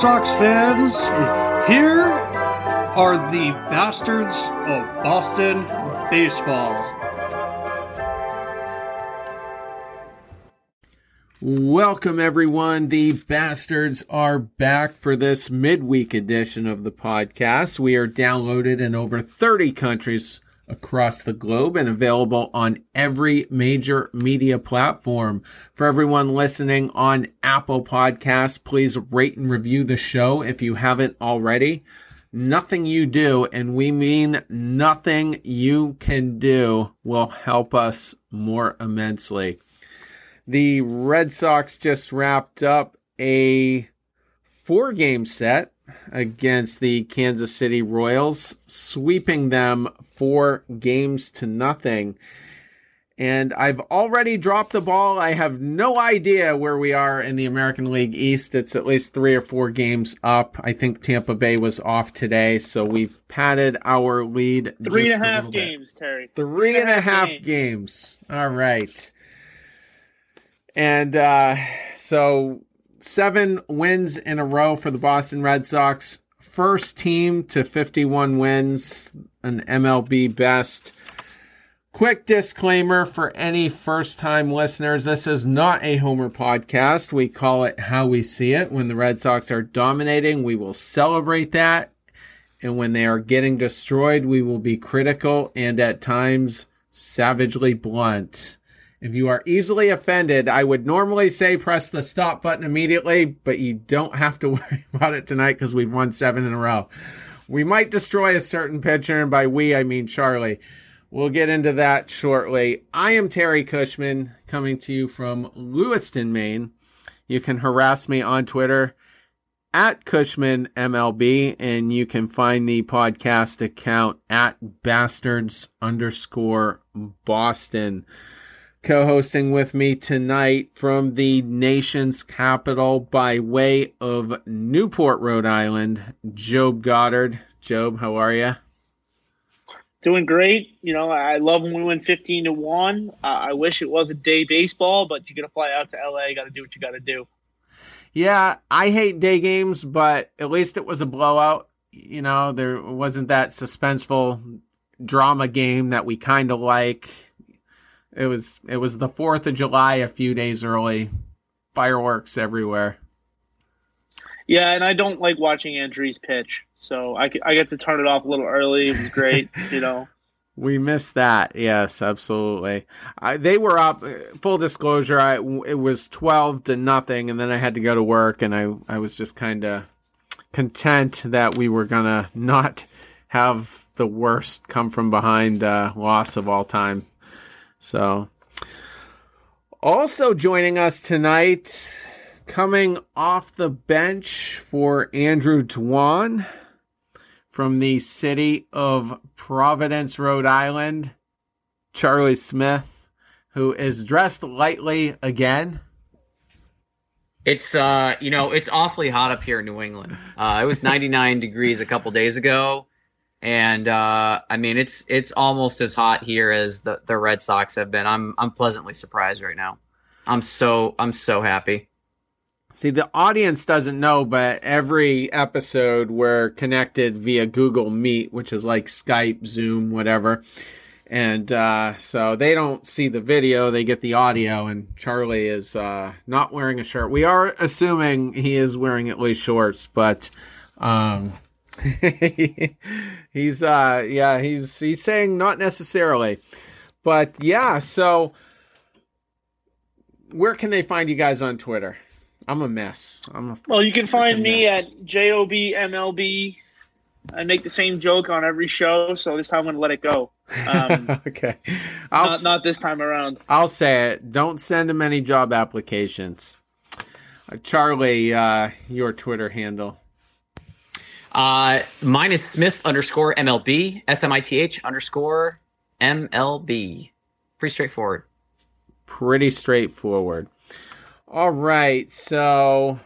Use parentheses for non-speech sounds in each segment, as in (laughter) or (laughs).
Sox fans. Here are the bastards of Boston baseball. Welcome, everyone. The bastards are back for this midweek edition of the podcast. We are downloaded in over 30 countries across the globe and available on every major media platform. For everyone listening on Apple Podcasts, please rate and review the show if you haven't already. Nothing you do, and we mean nothing you can do, will help us more immensely. The Red Sox just wrapped up a four game set against the Kansas City Royals, sweeping them four games to nothing. And I've already dropped the ball. I have no idea where we are in the American League East. It's at least three or four games up. I think Tampa Bay was off today, so we've padded our lead. Three and a half games, Terry. Three, Three and a half, half games. games. All right. And uh, so seven wins in a row for the Boston Red Sox. First team to 51 wins, an MLB best. Quick disclaimer for any first time listeners this is not a Homer podcast. We call it How We See It. When the Red Sox are dominating, we will celebrate that. And when they are getting destroyed, we will be critical and at times savagely blunt. If you are easily offended, I would normally say press the stop button immediately, but you don't have to (laughs) worry about it tonight because we've won seven in a row. We might destroy a certain pitcher, and by we, I mean Charlie. We'll get into that shortly. I am Terry Cushman coming to you from Lewiston, Maine. You can harass me on Twitter at Cushman MLB, and you can find the podcast account at bastards underscore Boston co-hosting with me tonight from the nation's capital by way of Newport, Rhode Island, Job Goddard. Job, how are you? Doing great. You know, I love when we win 15 to 1. Uh, I wish it was a day baseball, but you got to fly out to LA. You got to do what you got to do. Yeah, I hate day games, but at least it was a blowout. You know, there wasn't that suspenseful drama game that we kind of like it was it was the Fourth of July a few days early, fireworks everywhere. Yeah, and I don't like watching Andriese pitch, so I, I get to turn it off a little early. It was great, (laughs) you know. We missed that. Yes, absolutely. I, they were up. Full disclosure, I it was twelve to nothing, and then I had to go to work, and I I was just kind of content that we were gonna (laughs) not have the worst come from behind uh, loss of all time. So, also joining us tonight, coming off the bench for Andrew Dwan from the city of Providence, Rhode Island, Charlie Smith, who is dressed lightly again. It's uh, you know, it's awfully hot up here in New England. Uh, it was 99 degrees a couple days ago and uh, I mean it's it's almost as hot here as the, the Red Sox have been. I'm I'm pleasantly surprised right now. I'm so I'm so happy. See, the audience doesn't know, but every episode we're connected via Google Meet, which is like Skype, Zoom, whatever. And uh, so they don't see the video, they get the audio, and Charlie is uh, not wearing a shirt. We are assuming he is wearing at least shorts, but um, (laughs) he's uh yeah, he's he's saying not necessarily. But yeah, so where can they find you guys on Twitter? I'm a mess. I'm a Well, you can find me mess. at JOBMLB. I make the same joke on every show, so this time I'm going to let it go. Um, (laughs) okay. I'll not, not this time around. I'll say it. Don't send him any job applications. Uh, Charlie, uh, your Twitter handle. Uh, mine is Smith underscore MLB, S M I T H underscore MLB. Pretty straightforward. Pretty straightforward. All right. So,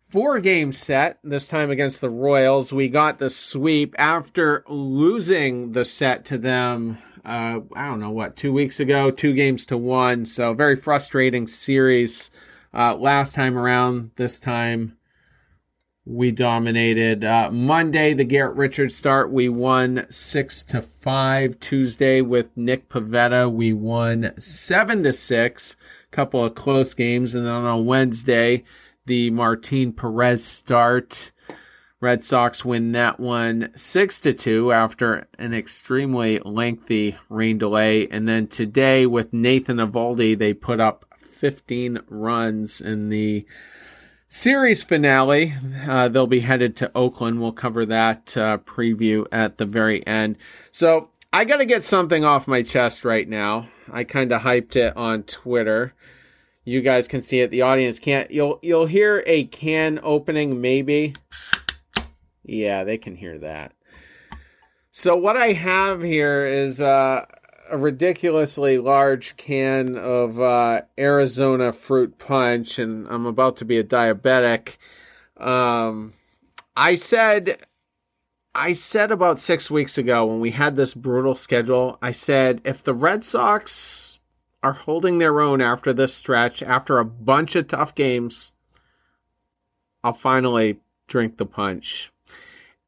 four game set, this time against the Royals. We got the sweep after losing the set to them. Uh, I don't know what, two weeks ago, two games to one. So, very frustrating series uh, last time around. This time, we dominated. Uh, Monday, the Garrett Richards start, we won six to five. Tuesday with Nick Pivetta we won seven to six. A Couple of close games, and then on Wednesday, the Martin Perez start. Red Sox win that one six to two after an extremely lengthy rain delay, and then today with Nathan Eovaldi, they put up 15 runs in the series finale. Uh, they'll be headed to Oakland. We'll cover that uh, preview at the very end. So I got to get something off my chest right now. I kind of hyped it on Twitter. You guys can see it. The audience can't. You'll you'll hear a can opening maybe. Yeah, they can hear that. So what I have here is uh, a ridiculously large can of uh, Arizona fruit punch, and I'm about to be a diabetic. Um, I said, I said about six weeks ago when we had this brutal schedule, I said if the Red Sox are holding their own after this stretch, after a bunch of tough games, I'll finally drink the punch.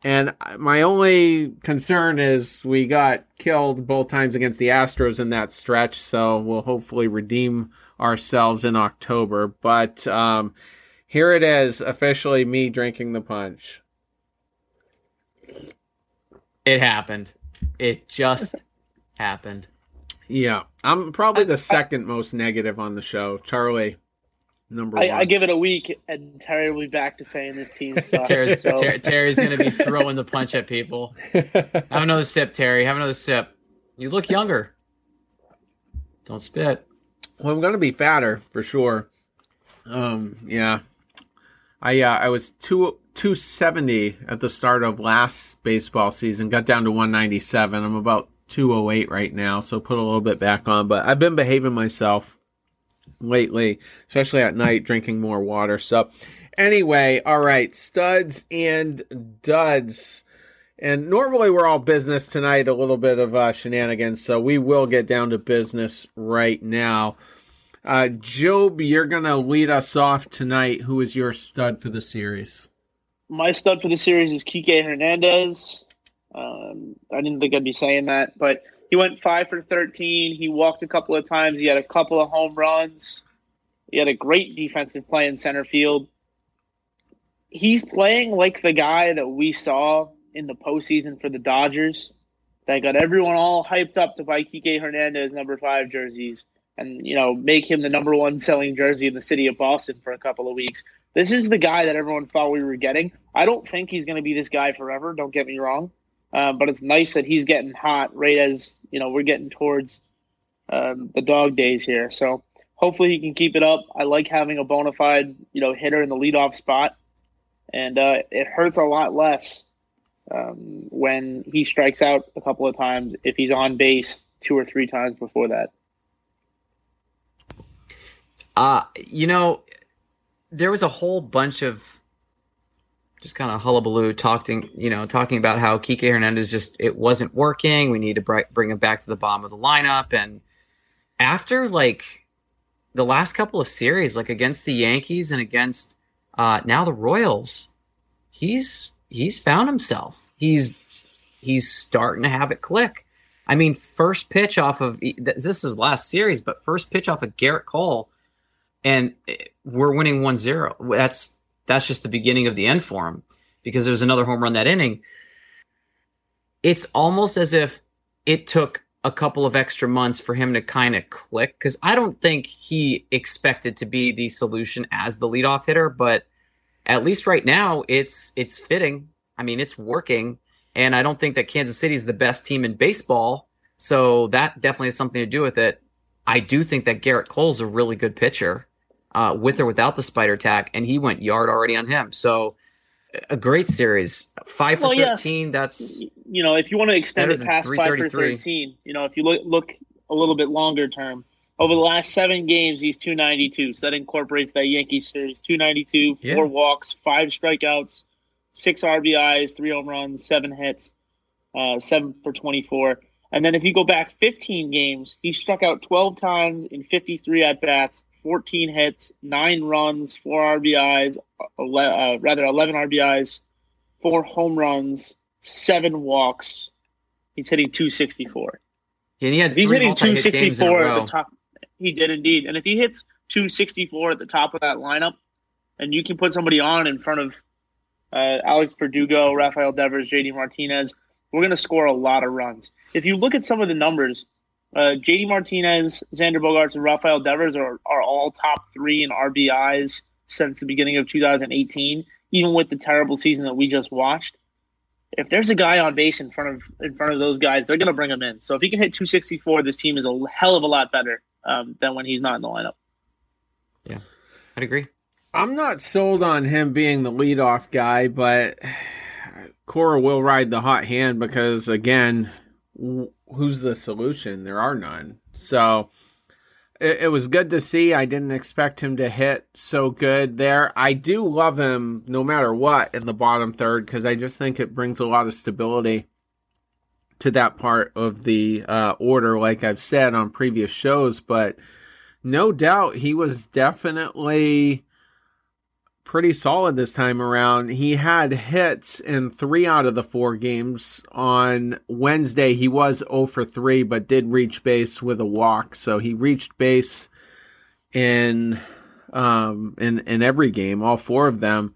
And my only concern is we got killed both times against the Astros in that stretch, so we'll hopefully redeem ourselves in October. But um, here it is, officially me drinking the punch. It happened. It just happened. Yeah, I'm probably the second most negative on the show. Charlie, number I, one. I give it a week, and Terry will be back to saying this team (laughs) sucks. Terry's, so- Ter- Terry's going to be (laughs) throwing the punch at people. (laughs) Have another sip, Terry. Have another sip. You look younger. Don't spit. Well, I'm gonna be fatter for sure. Um, yeah, I uh, I was two two seventy at the start of last baseball season. Got down to one ninety seven. I'm about two oh eight right now, so put a little bit back on. But I've been behaving myself lately, especially at night, drinking more water. So, anyway, all right, studs and duds. And normally we're all business tonight, a little bit of uh, shenanigans. So we will get down to business right now. Uh, Job, you're going to lead us off tonight. Who is your stud for the series? My stud for the series is Kike Hernandez. Um, I didn't think I'd be saying that, but he went five for 13. He walked a couple of times. He had a couple of home runs. He had a great defensive play in center field. He's playing like the guy that we saw in the postseason for the Dodgers that got everyone all hyped up to buy Kike Hernandez number five jerseys and you know make him the number one selling jersey in the city of Boston for a couple of weeks. This is the guy that everyone thought we were getting. I don't think he's going to be this guy forever. Don't get me wrong, um, but it's nice that he's getting hot right as you know we're getting towards um, the dog days here. So hopefully he can keep it up. I like having a bona fide you know hitter in the leadoff spot, and uh, it hurts a lot less um, when he strikes out a couple of times if he's on base two or three times before that. Uh, you know, there was a whole bunch of just kind of hullabaloo talking, you know, talking about how Kike Hernandez just it wasn't working. We need to br- bring him back to the bottom of the lineup. And after like the last couple of series, like against the Yankees and against uh, now the Royals, he's he's found himself. He's he's starting to have it click. I mean, first pitch off of this is last series, but first pitch off of Gerrit Cole and we're winning 1-0 that's that's just the beginning of the end for him because there was another home run that inning. It's almost as if it took a couple of extra months for him to kind of click because i don't think he expected to be the solution as the leadoff hitter but at least right now it's it's fitting. I mean it's working and i don't think that kansas city is the best team in baseball so that definitely has something to do with it. I do think that Gerrit Cole's a really good pitcher uh, with or without the spider tack, and he went yard already on him. So a great series, five for Well, yes. thirteen. That's you know, if you want to extend it past five for thirteen, you know, if you look look a little bit longer term, over the last seven games, he's two ninety two. So that incorporates that Yankees series: two ninety two, Yeah. four walks, five strikeouts, six RBIs, three home runs, seven hits, uh, seven for twenty four. And then if you go back fifteen games, he struck out twelve times in fifty three at bats, 14 hits, nine runs, four RBIs, uh, rather 11 RBIs, four home runs, seven walks. He's hitting 264. Yeah, he had He's hitting multi-hit games in a 264 at the top. He did indeed. And if he hits 264 at the top of that lineup, and you can put somebody on in front of uh, Alex Verdugo, Rafael Devers, JD Martinez, we're going to score a lot of runs. If you look at some of the numbers, uh, JD Martinez, Xander Bogaerts, and Rafael Devers are, are all top three in RBIs since the beginning of 2018, even with the terrible season that we just watched. If there's a guy on base in front of in front of those guys, they're going to bring him in. So if he can hit 264, this team is a hell of a lot better um, than when he's not in the lineup. Yeah, I'd agree. I'm not sold on him being the leadoff guy, but (sighs) Cora will ride the hot hand because, again, wh- who's the solution? There are none. So it, it was good to see. I didn't expect him to hit so good there. I do love him no matter what in the bottom third because I just think it brings a lot of stability to that part of the uh, order, like I've said on previous shows. But no doubt he was definitely pretty solid this time around. He had hits in three out of the four games. On Wednesday, he was 0 for 3, but did reach base with a walk. So he reached base in um in in every game, all four of them.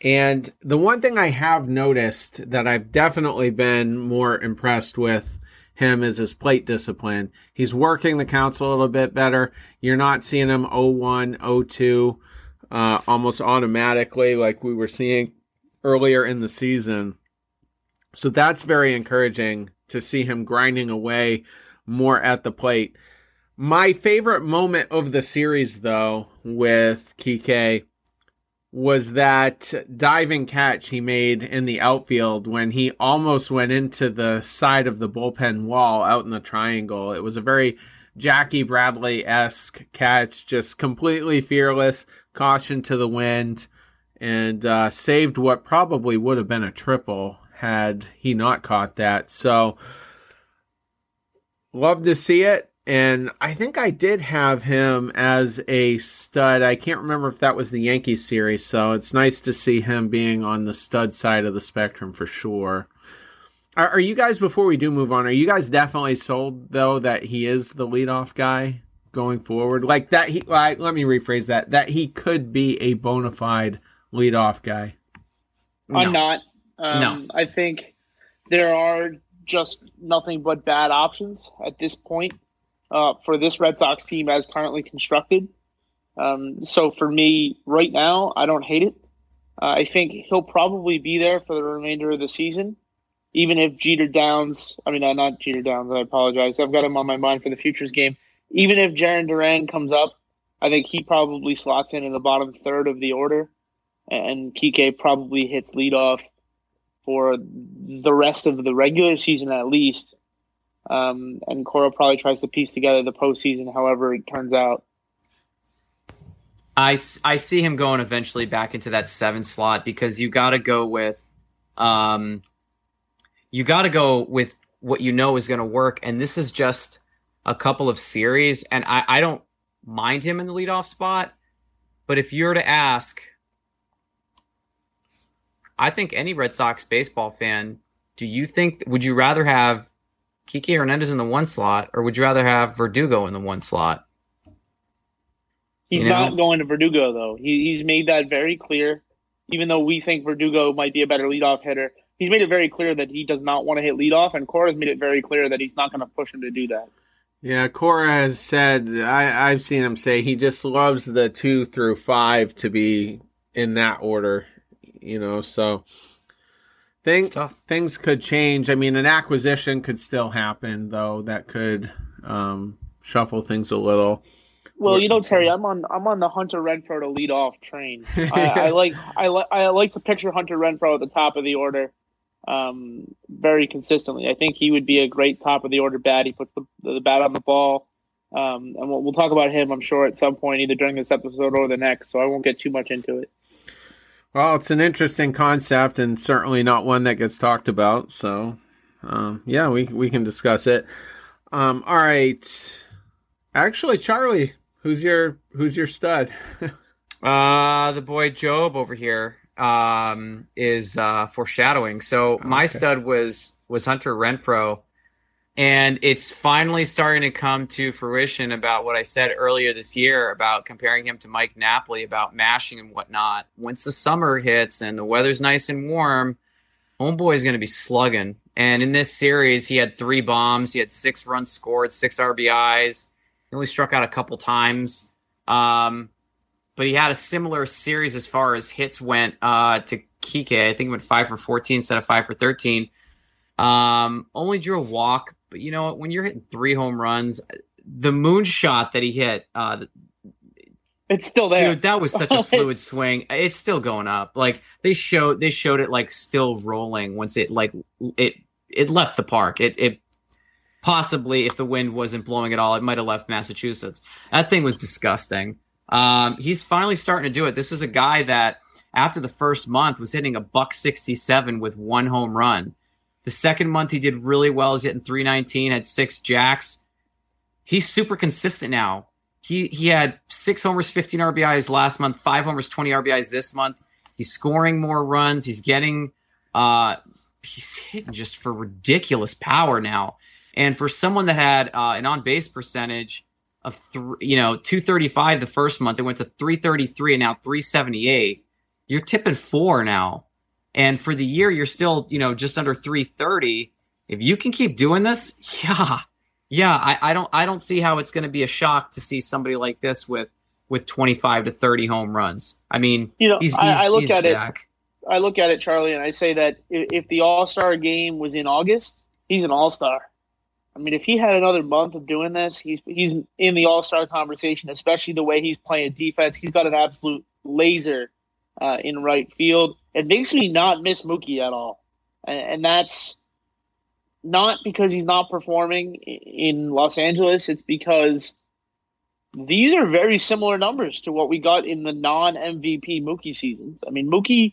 And the one thing I have noticed that I've definitely been more impressed with him is his plate discipline. He's working the counts a little bit better. You're not seeing him 0-1, 0-2 uh, almost automatically, like we were seeing earlier in the season. So that's very encouraging to see him grinding away more at the plate. My favorite moment of the series, though, with Kike was that diving catch he made in the outfield when he almost went into the side of the bullpen wall out in the triangle. It was a very Jackie Bradley esque catch, just completely fearless, caution to the wind, and uh, saved what probably would have been a triple had he not caught that. So, love to see it. And I think I did have him as a stud. I can't remember if that was the Yankees series, so it's nice to see him being on the stud side of the spectrum for sure. Are, are you guys, before we do move on, are you guys definitely sold though that he is the leadoff guy going forward? Like that he, well, I, let me rephrase that, that he could be a bona fide leadoff guy. I'm No. not. Um, No. I think there are just nothing but bad options at this point uh, for this Red Sox team as currently constructed. Um, so for me, right now, I don't hate it. Uh, I think he'll probably be there for the remainder of the season, even if Jeter Downs. I mean, uh, not Jeter Downs. I apologize. I've got him on my mind for the futures game. Even if Jarren Duran comes up, I think he probably slots in in the bottom third of the order and Kike probably hits leadoff for the rest of the regular season at least. Um, and Cora probably tries to piece together the postseason, however it turns out. I, I see him going eventually back into that seven slot because you got to go with, um, you got to go with what you know is going to work, and this is just a couple of series, and I, I don't mind him in the leadoff spot, but if you're to ask, I think any Red Sox baseball fan, do you think would you rather have Kike Hernandez in the one slot, or would you rather have Verdugo in the one slot? He's You know? not going to Verdugo though. He, he's made that very clear. Even though we think Verdugo might be a better leadoff hitter, he's made it very clear that he does not want to hit leadoff, and Cora's made it very clear that he's not going to push him to do that. Yeah, Cora has said, I, I've seen him say he just loves the two through five to be in that order, you know, so think, things could change. I mean, an acquisition could still happen, though, that could um, shuffle things a little. Well, you know, Terry, (laughs) I'm on I'm on the Hunter Renfroe to lead off train. (laughs) I, I like I like I like to picture Hunter Renfroe at the top of the order, um, very consistently. I think he would be a great top of the order bat. He puts the the bat on the ball, um, and we'll, we'll talk about him, I'm sure, at some point, either during this episode or the next. So I won't get too much into it. Well, it's an interesting concept and certainly not one that gets talked about. So, um, yeah, we we can discuss it. Um, all right. Actually, Charlie, who's your who's your stud? (laughs) uh, the boy Job over here um, is uh, foreshadowing. So my Okay. stud was was Hunter Renfroe, and it's finally starting to come to fruition about what I said earlier this year about comparing him to Mike Napoli about mashing and whatnot. Once the summer hits and the weather's nice and warm, homeboy is going to be slugging. And in this series, he had three bombs. He had six runs scored, six RBIs. He only struck out a couple times. Um, but he had a similar series as far as hits went uh, to Kike. I think he went five for 14 instead of five for 13. Um, only drew a walk, but you know what? When you're hitting three home runs, the moonshot that he hit, uh, It's still there. dude, that was such a (laughs) fluid swing. It's still going up. Like they showed, they showed it like still rolling once it like it it left the park. It it possibly if the wind wasn't blowing at all, it might have left Massachusetts. That thing was disgusting. Um, he's finally starting to do it. This is a guy that after the first month was hitting a buck 67 with one home run. The second month he did really well. He's hitting 319, had six jacks. He's super consistent now. He he had six homers, 15 RBIs last month, five homers, 20 RBIs this month. He's scoring more runs. He's getting uh he's hitting just for ridiculous power now. And for someone that had uh, an on base percentage of th- you know 235 the first month, it went to 333 and now 378. You're tipping four now, and for the year you're still you know just under 330. If you can keep doing this, (laughs) yeah, yeah, I, I don't I don't see how it's going to be a shock to see somebody like this with with 25 to 30 home runs. I mean, You know, he's, I- he's, I look he's at it- I look at it, Charlie, and I say that if, if the All Star game was in August, he's an All Star. I mean, if he had another month of doing this, he's he's in the All Star conversation. Especially the way he's playing defense, he's got an absolute laser uh, in right field. It makes me not miss Mookie at all, and, and that's not because he's not performing in Los Angeles. It's because these are very similar numbers to what we got in the non MVP Mookie seasons. I mean, Mookie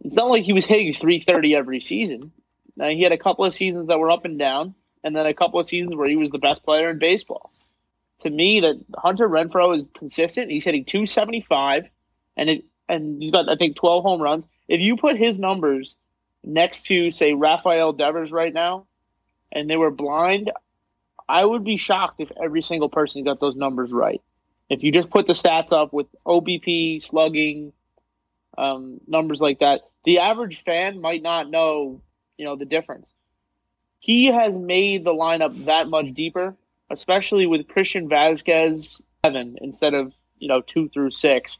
it's not like he was hitting 330 every season. Now, he had a couple of seasons that were up and down, and then a couple of seasons where he was the best player in baseball. To me, that Hunter Renfroe is consistent. He's hitting 275, and it and he's got I think 12 home runs. If you put his numbers next to say Rafael Devers right now, and they were blind, I would be shocked if every single person got those numbers right. If you just put the stats up with OBP, slugging, um, numbers like that, the average fan might not know, you know, the difference. He has made the lineup that much deeper, especially with Christian Vasquez seven instead of you know two through six,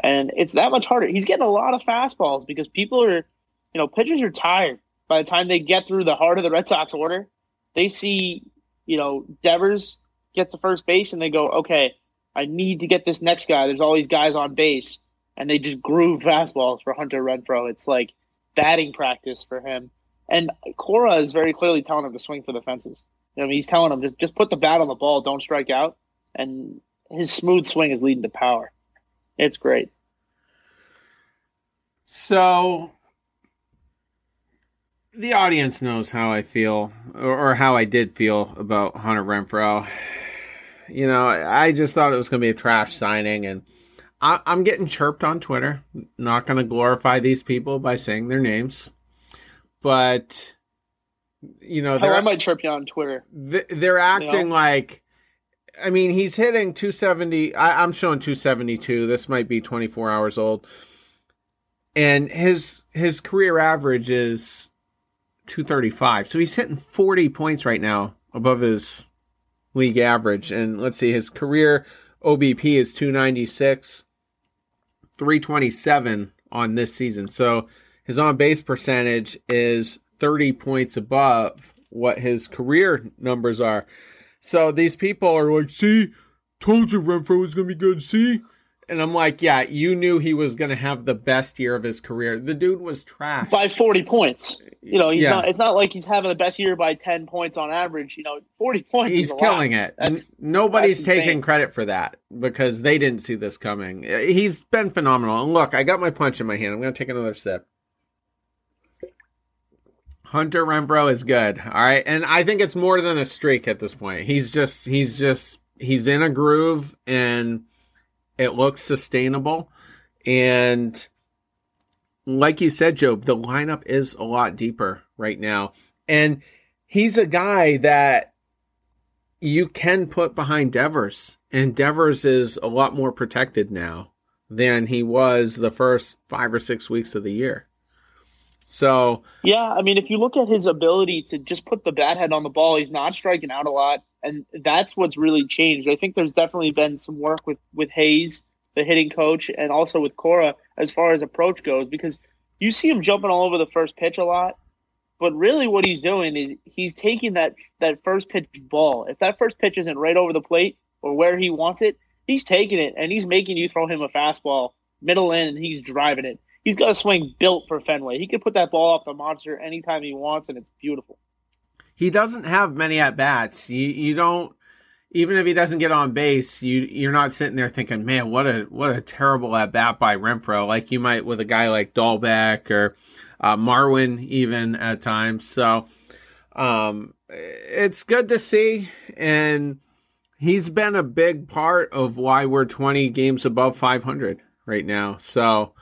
and it's that much harder. He's getting a lot of fastballs because people are, you know, pitchers are tired by the time they get through the heart of the Red Sox order. They see, you know, Devers gets to first base and they go, okay, I need to get this next guy. There's all these guys on base and they just groove fastballs for Hunter Renfroe. It's like batting practice for him. And Cora is very clearly telling him to swing for the fences. You know, I mean, he's telling him just just put the bat on the ball, don't strike out. And his smooth swing is leading to power. It's great. So the audience knows how I feel, or, or how I did feel about Hunter Renfroe. You know, I just thought it was going to be a trash signing, and I, I'm getting chirped on Twitter. Not going to glorify these people by saying their names, but you know, they're I might chirp you on Twitter. they're acting like I mean, he's hitting 270. I, I'm showing 272. This might be 24 hours old. And his his career average is 235. So he's hitting 40 points right now above his league average. And let's see, his career OBP is 296, 327 on this season. So his on base percentage is 30 points above what his career numbers are. So these people are like, see, told you Renfroe was going to be good. See? And I'm like, yeah, you knew he was going to have the best year of his career. The dude was trash. By 40 points. You know, he's Yeah. not, it's not like he's having the best year by 10 points on average. You know, 40 points. He's killing lot. it. That's- Nobody's that's taking credit for that because they didn't see this coming. He's been phenomenal. And look, I got my punch in my hand. I'm going to take another sip. Hunter Renfroe is good. All right. And I think it's more than a streak at this point. He's just he's just he's in a groove and it looks sustainable. And like you said, Job, the lineup is a lot deeper right now. And he's a guy that you can put behind Devers. And Devers is a lot more protected now than he was the first five or six weeks of the year. So yeah, I mean, if you look at his ability to just put the bat head on the ball, he's not striking out a lot, and that's what's really changed. I think there's definitely been some work with with Hyers, the hitting coach, and also with Cora as far as approach goes, because you see him jumping all over the first pitch a lot, but really what he's doing is he's taking that that first pitch ball. If that first pitch isn't right over the plate or where he wants it, he's taking it and he's making you throw him a fastball middle in, and he's driving it he's got a swing built for Fenway. He can put that ball off the monster anytime he wants, and it's beautiful. He doesn't have many at bats. You you don't even if he doesn't get on base, you you're not sitting there thinking, man, what a what a terrible at bat by Renfroe, like you might with a guy like Dalbec or uh, Marwin even at times. So um, it's good to see, and he's been a big part of why we're 20 games above 500 right now. So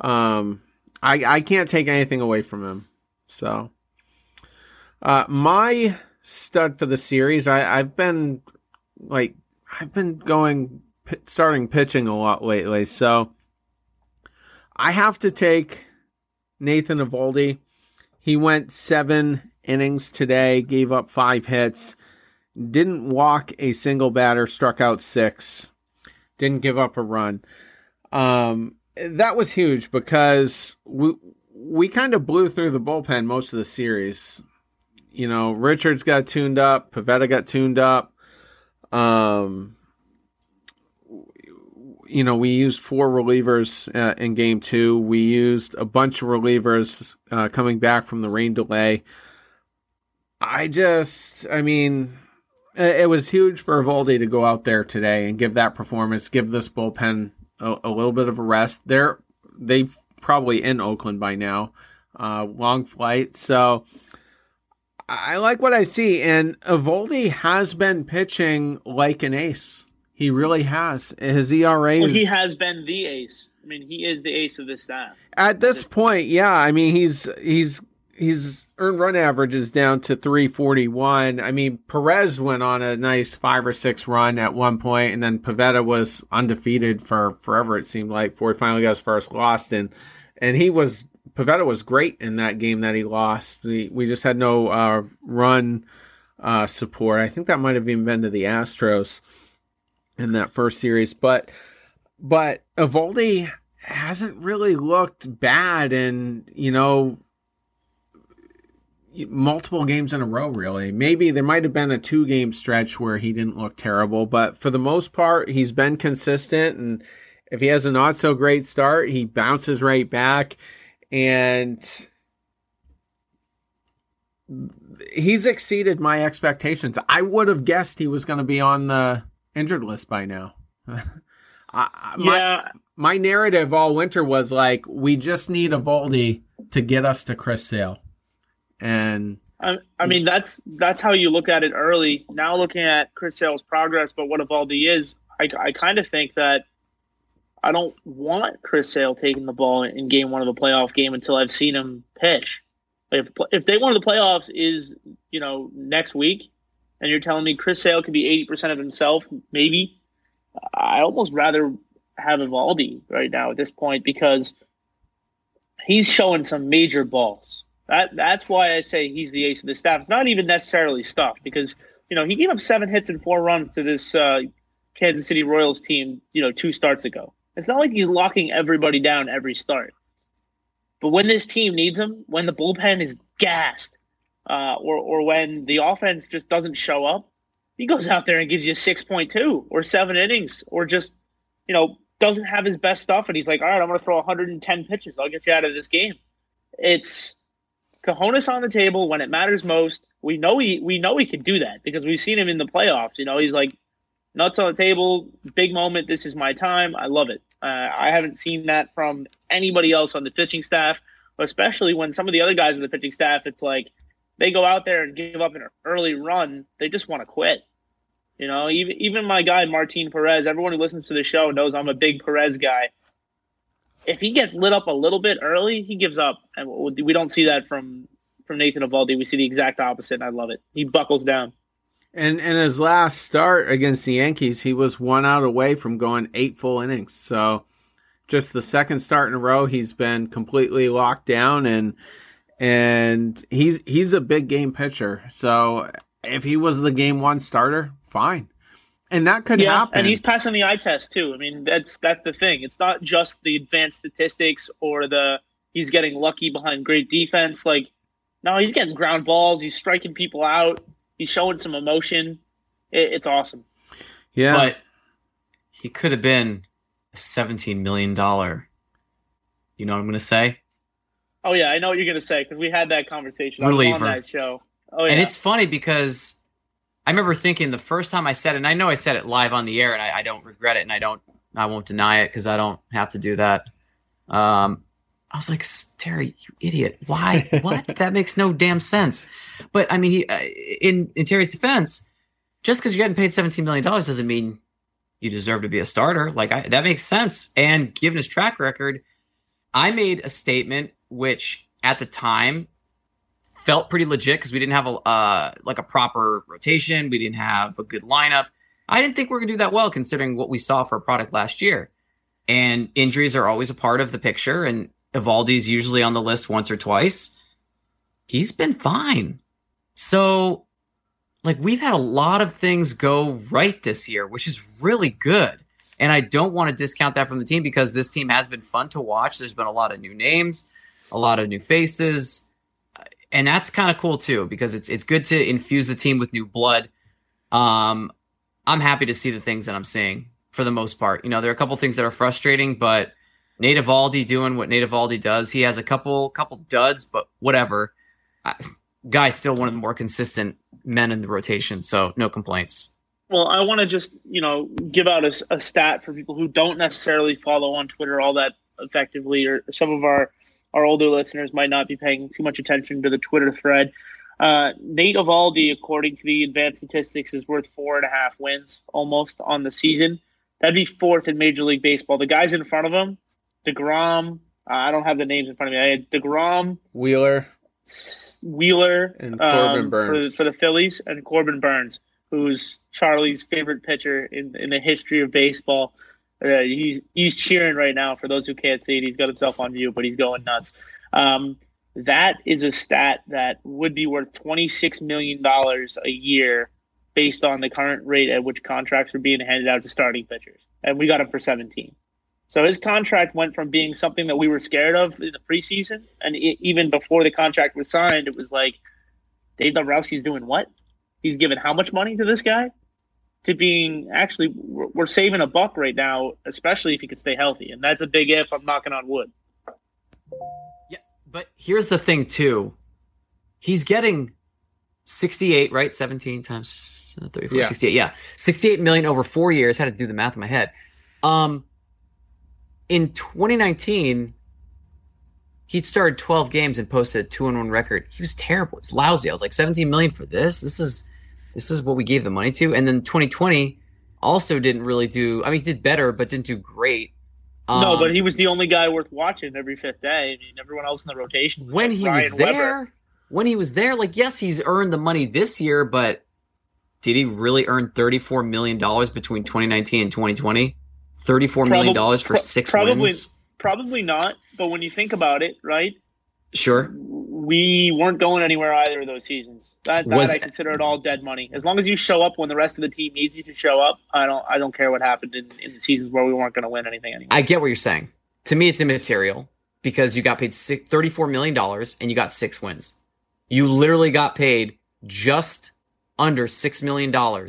um, I I can't take anything away from him. So, uh, my stud for the series, I I've been like I've been going starting pitching a lot lately, so I have to take Nathan Eovaldi. He went seven innings today, gave up five hits, didn't walk a single batter, struck out six, didn't give up a run. Um, that was huge because we we kind of blew through the bullpen most of the series. You know, Richards got tuned up, Pivetta got tuned up. Um, you know, we used four relievers uh, in game two. We used a bunch of relievers uh, coming back from the rain delay. I just, I mean, it was huge for Eovaldi to go out there today and give that performance, give this bullpen a, a little bit of a rest. They're they've probably in Oakland by now. Uh, long flight, so I like what I see. And Eovaldi has been pitching like an ace. He really has. His ERA. Well, he has been the ace. I mean, he is the ace of this staff. At this point, yeah. I mean, he's he's his earned run average is down to 341. I mean, Perez went on a nice five or six run at one point, and then Pivetta was undefeated for forever, it seemed like, before he finally got his first loss. And, and he was, Pivetta was great in that game that he lost. We, we just had no uh, run uh, support. I think that might have even been to the Astros in that first series. But, but Eovaldi hasn't really looked bad. And, you know, multiple games in a row, really. Maybe there might have been a two game stretch where he didn't look terrible, but for the most part, he's been consistent. And if he has a not so great start, he bounces right back. And he's exceeded my expectations. I would have guessed he was going to be on the injured list by now. (laughs) I, my, yeah. my narrative all winter was like, we just need a Eovaldi to get us to Chris Sale and I, I, mean that's that's how you look at it early. Now looking at Chris Sale's progress, but what Eovaldi is, I, I kind of think that I don't want Chris Sale taking the ball in game one of the playoff game until I've seen him pitch. If if day one of the playoffs is you know next week, and you're telling me Chris Sale could be eighty percent of himself, maybe I almost rather have Eovaldi right now at this point because he's showing some major balls. That that's why I say he's the ace of the staff. It's not even necessarily stuff because you know he gave up seven hits and four runs to this uh, Kansas City Royals team. You know, two starts ago. It's not like he's locking everybody down every start. But when this team needs him, when the bullpen is gassed, uh, or or when the offense just doesn't show up, he goes out there and gives you six point two or seven innings, or just you know doesn't have his best stuff, and he's like, all right, I'm going to throw 110 pitches. I'll get you out of this game. It's cojones on the table when it matters most. We know he we know he can do that because we've seen him in the playoffs. You know, he's like nuts on the table, big moment. This is my time. I love it. Uh, I haven't seen that from anybody else on the pitching staff, especially when some of the other guys on the pitching staff, it's like they go out there and give up an early run. They just want to quit. You know, even even my guy Martin Perez. Everyone who listens to the show knows I'm a big Perez guy. If he gets lit up a little bit early, he gives up, and we don't see that from from Nathan Eovaldi. We see the exact opposite, and I love it. He buckles down. And in his last start against the Yankees, he was one out away from going eight full innings. So just the second start in a row, he's been completely locked down and and he's he's a big game pitcher. So if he was the game one starter, fine. And that could yeah, happen. And he's passing the eye test too. I mean, that's that's the thing. It's not just the advanced statistics or the he's getting lucky behind great defense. Like, no, he's getting ground balls. He's striking people out. He's showing some emotion. It, it's awesome. Yeah, but he could have been a seventeen million dollar. You know what I'm going to say? Oh yeah, I know what you're going to say because we had that conversation Reliever. on that show. Oh yeah, and it's funny because I remember thinking the first time I said it, and I know I said it live on the air, and I, I don't regret it, and I don't, I won't deny it because I don't have to do that. Um, I was like, Terry, you idiot! Why? (laughs) What? that makes no damn sense. But I mean, he, uh, in in Terry's defense, just because you're getting paid seventeen million dollars doesn't mean you deserve to be a starter. Like I, that makes sense. And given his track record, I made a statement which at the time felt pretty legit because we didn't have a uh, like a proper rotation. We didn't have a good lineup. I didn't think we are gonna do that well considering what we saw for a product last year. And injuries are always a part of the picture. And Eovaldi's usually on the list once or twice. He's been fine. So, like, we've had a lot of things go right this year, which is really good. And I don't want to discount that from the team because this team has been fun to watch. There's been a lot of new names, a lot of new faces. And that's kind of cool too, because it's it's good to infuse the team with new blood. Um, I'm happy to see the things that I'm seeing for the most part. You know, there are a couple things that are frustrating, but Nate Eovaldi doing what Nate Eovaldi does. He has a couple couple duds, but whatever. I, guy's still one of the more consistent men in the rotation, so no complaints. Well, I want to just you know give out a, a, stat for people who don't necessarily follow on Twitter all that effectively, or some of our our older listeners might not be paying too much attention to the Twitter thread. Uh, Nate Eovaldi, according to the advanced statistics, is worth four and a half wins almost on the season. That'd be fourth in Major League Baseball. The guys in front of him Degrom. Uh, I don't have the names in front of me. I had Degrom, Wheeler, Wheeler, and Corbin um, Burnes for, for, the Phillies, and Corbin Burnes, who's Charlie's favorite pitcher in in the history of baseball. Uh, he's he's cheering right now. For those who can't see it, he's got himself on view, but he's going nuts. Um, that is a stat that would be worth twenty six million dollars a year, based on the current rate at which contracts are being handed out to starting pitchers, and we got him for seventeen. So his contract went from being something that we were scared of in the preseason, and it, even before the contract was signed, it was like Dave Dombrowski's doing what? He's given how much money to this guy? To being actually, we're, we're saving a buck right now, especially if he could stay healthy, and that's a big if. I'm knocking on wood. Yeah, but here's the thing too. He's getting 68, right? 17 times 34, yeah. 68. Yeah. 68 million over four years. I had to do the math in my head. Um, in 2019, he'd started 12 games and posted a two and one record. He was terrible. It's lousy. I was like 17 million for this. This is this is what we gave the money to. And then 2020 also didn't really do. I mean, he did better, but didn't do great. Um, no, but he was the only guy worth watching every fifth day. I mean, everyone else in the rotation. when like he Ryan was there, Weber. when he was there, like yes, he's earned the money this year, but did he really earn 34 million dollars between 2019 and 2020? Thirty-four million dollars for six probably, wins. Probably not. But when you think about it, right? Sure. We weren't going anywhere either of those seasons. That, that Was, I consider it all dead money. As long as you show up when the rest of the team needs you to show up, I don't. I don't care what happened in, in the seasons where we weren't going to win anything anymore. I get what you're saying. To me, it's immaterial because you got paid six, $34 million and you got six wins. You literally got paid just under $6 million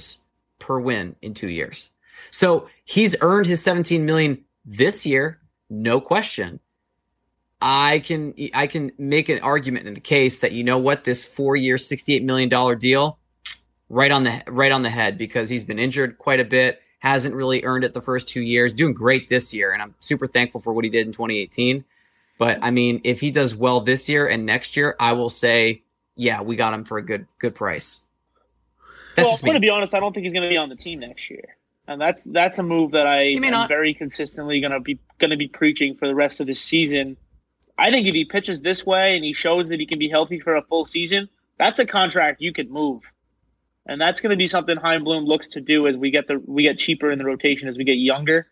per win in two years. So he's earned his 17 million this year, no question. I can I can make an argument in a case that you know what this four year, 68 million dollar deal, right on the right on the head because he's been injured quite a bit, hasn't really earned it the first two years, doing great this year, and I'm super thankful for what he did in 2018. But I mean, if he does well this year and next year, I will say, yeah, we got him for a good good price. That's well, I'm going to be honest. I don't think he's going to be on the team next year, and that's that's a move that I am very consistently going to be going to be preaching for the rest of the season. I think if he pitches this way and he shows that he can be healthy for a full season, that's a contract you could move, and that's going to be something Chaim Bloom looks to do as we get the we get cheaper in the rotation as we get younger.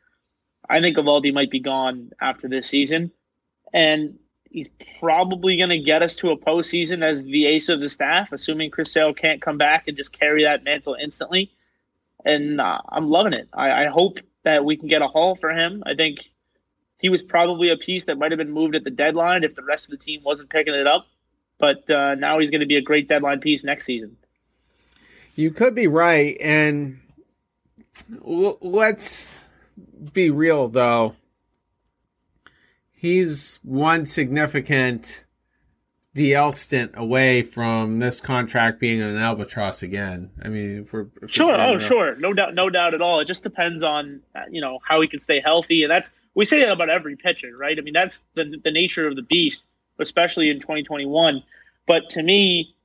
I think Eovaldi might be gone after this season, and he's probably going to get us to a postseason as the ace of the staff, assuming Chris Sale can't come back and just carry that mantle instantly. And uh, I'm loving it. I, I hope that we can get a haul for him. I think he was probably a piece that might have been moved at the deadline if the rest of the team wasn't picking it up. But uh, now he's going to be a great deadline piece next season. You could be right, and l- let's be real though. He's one significant DL stint away from this contract being an albatross again. I mean, if we're, if we're Sure. Oh, real. sure. No doubt. No doubt at all. It just depends on uh, you know how he can stay healthy, and that's we say that about every pitcher, right? I mean, that's the the nature of the beast, especially in 2021. But to me,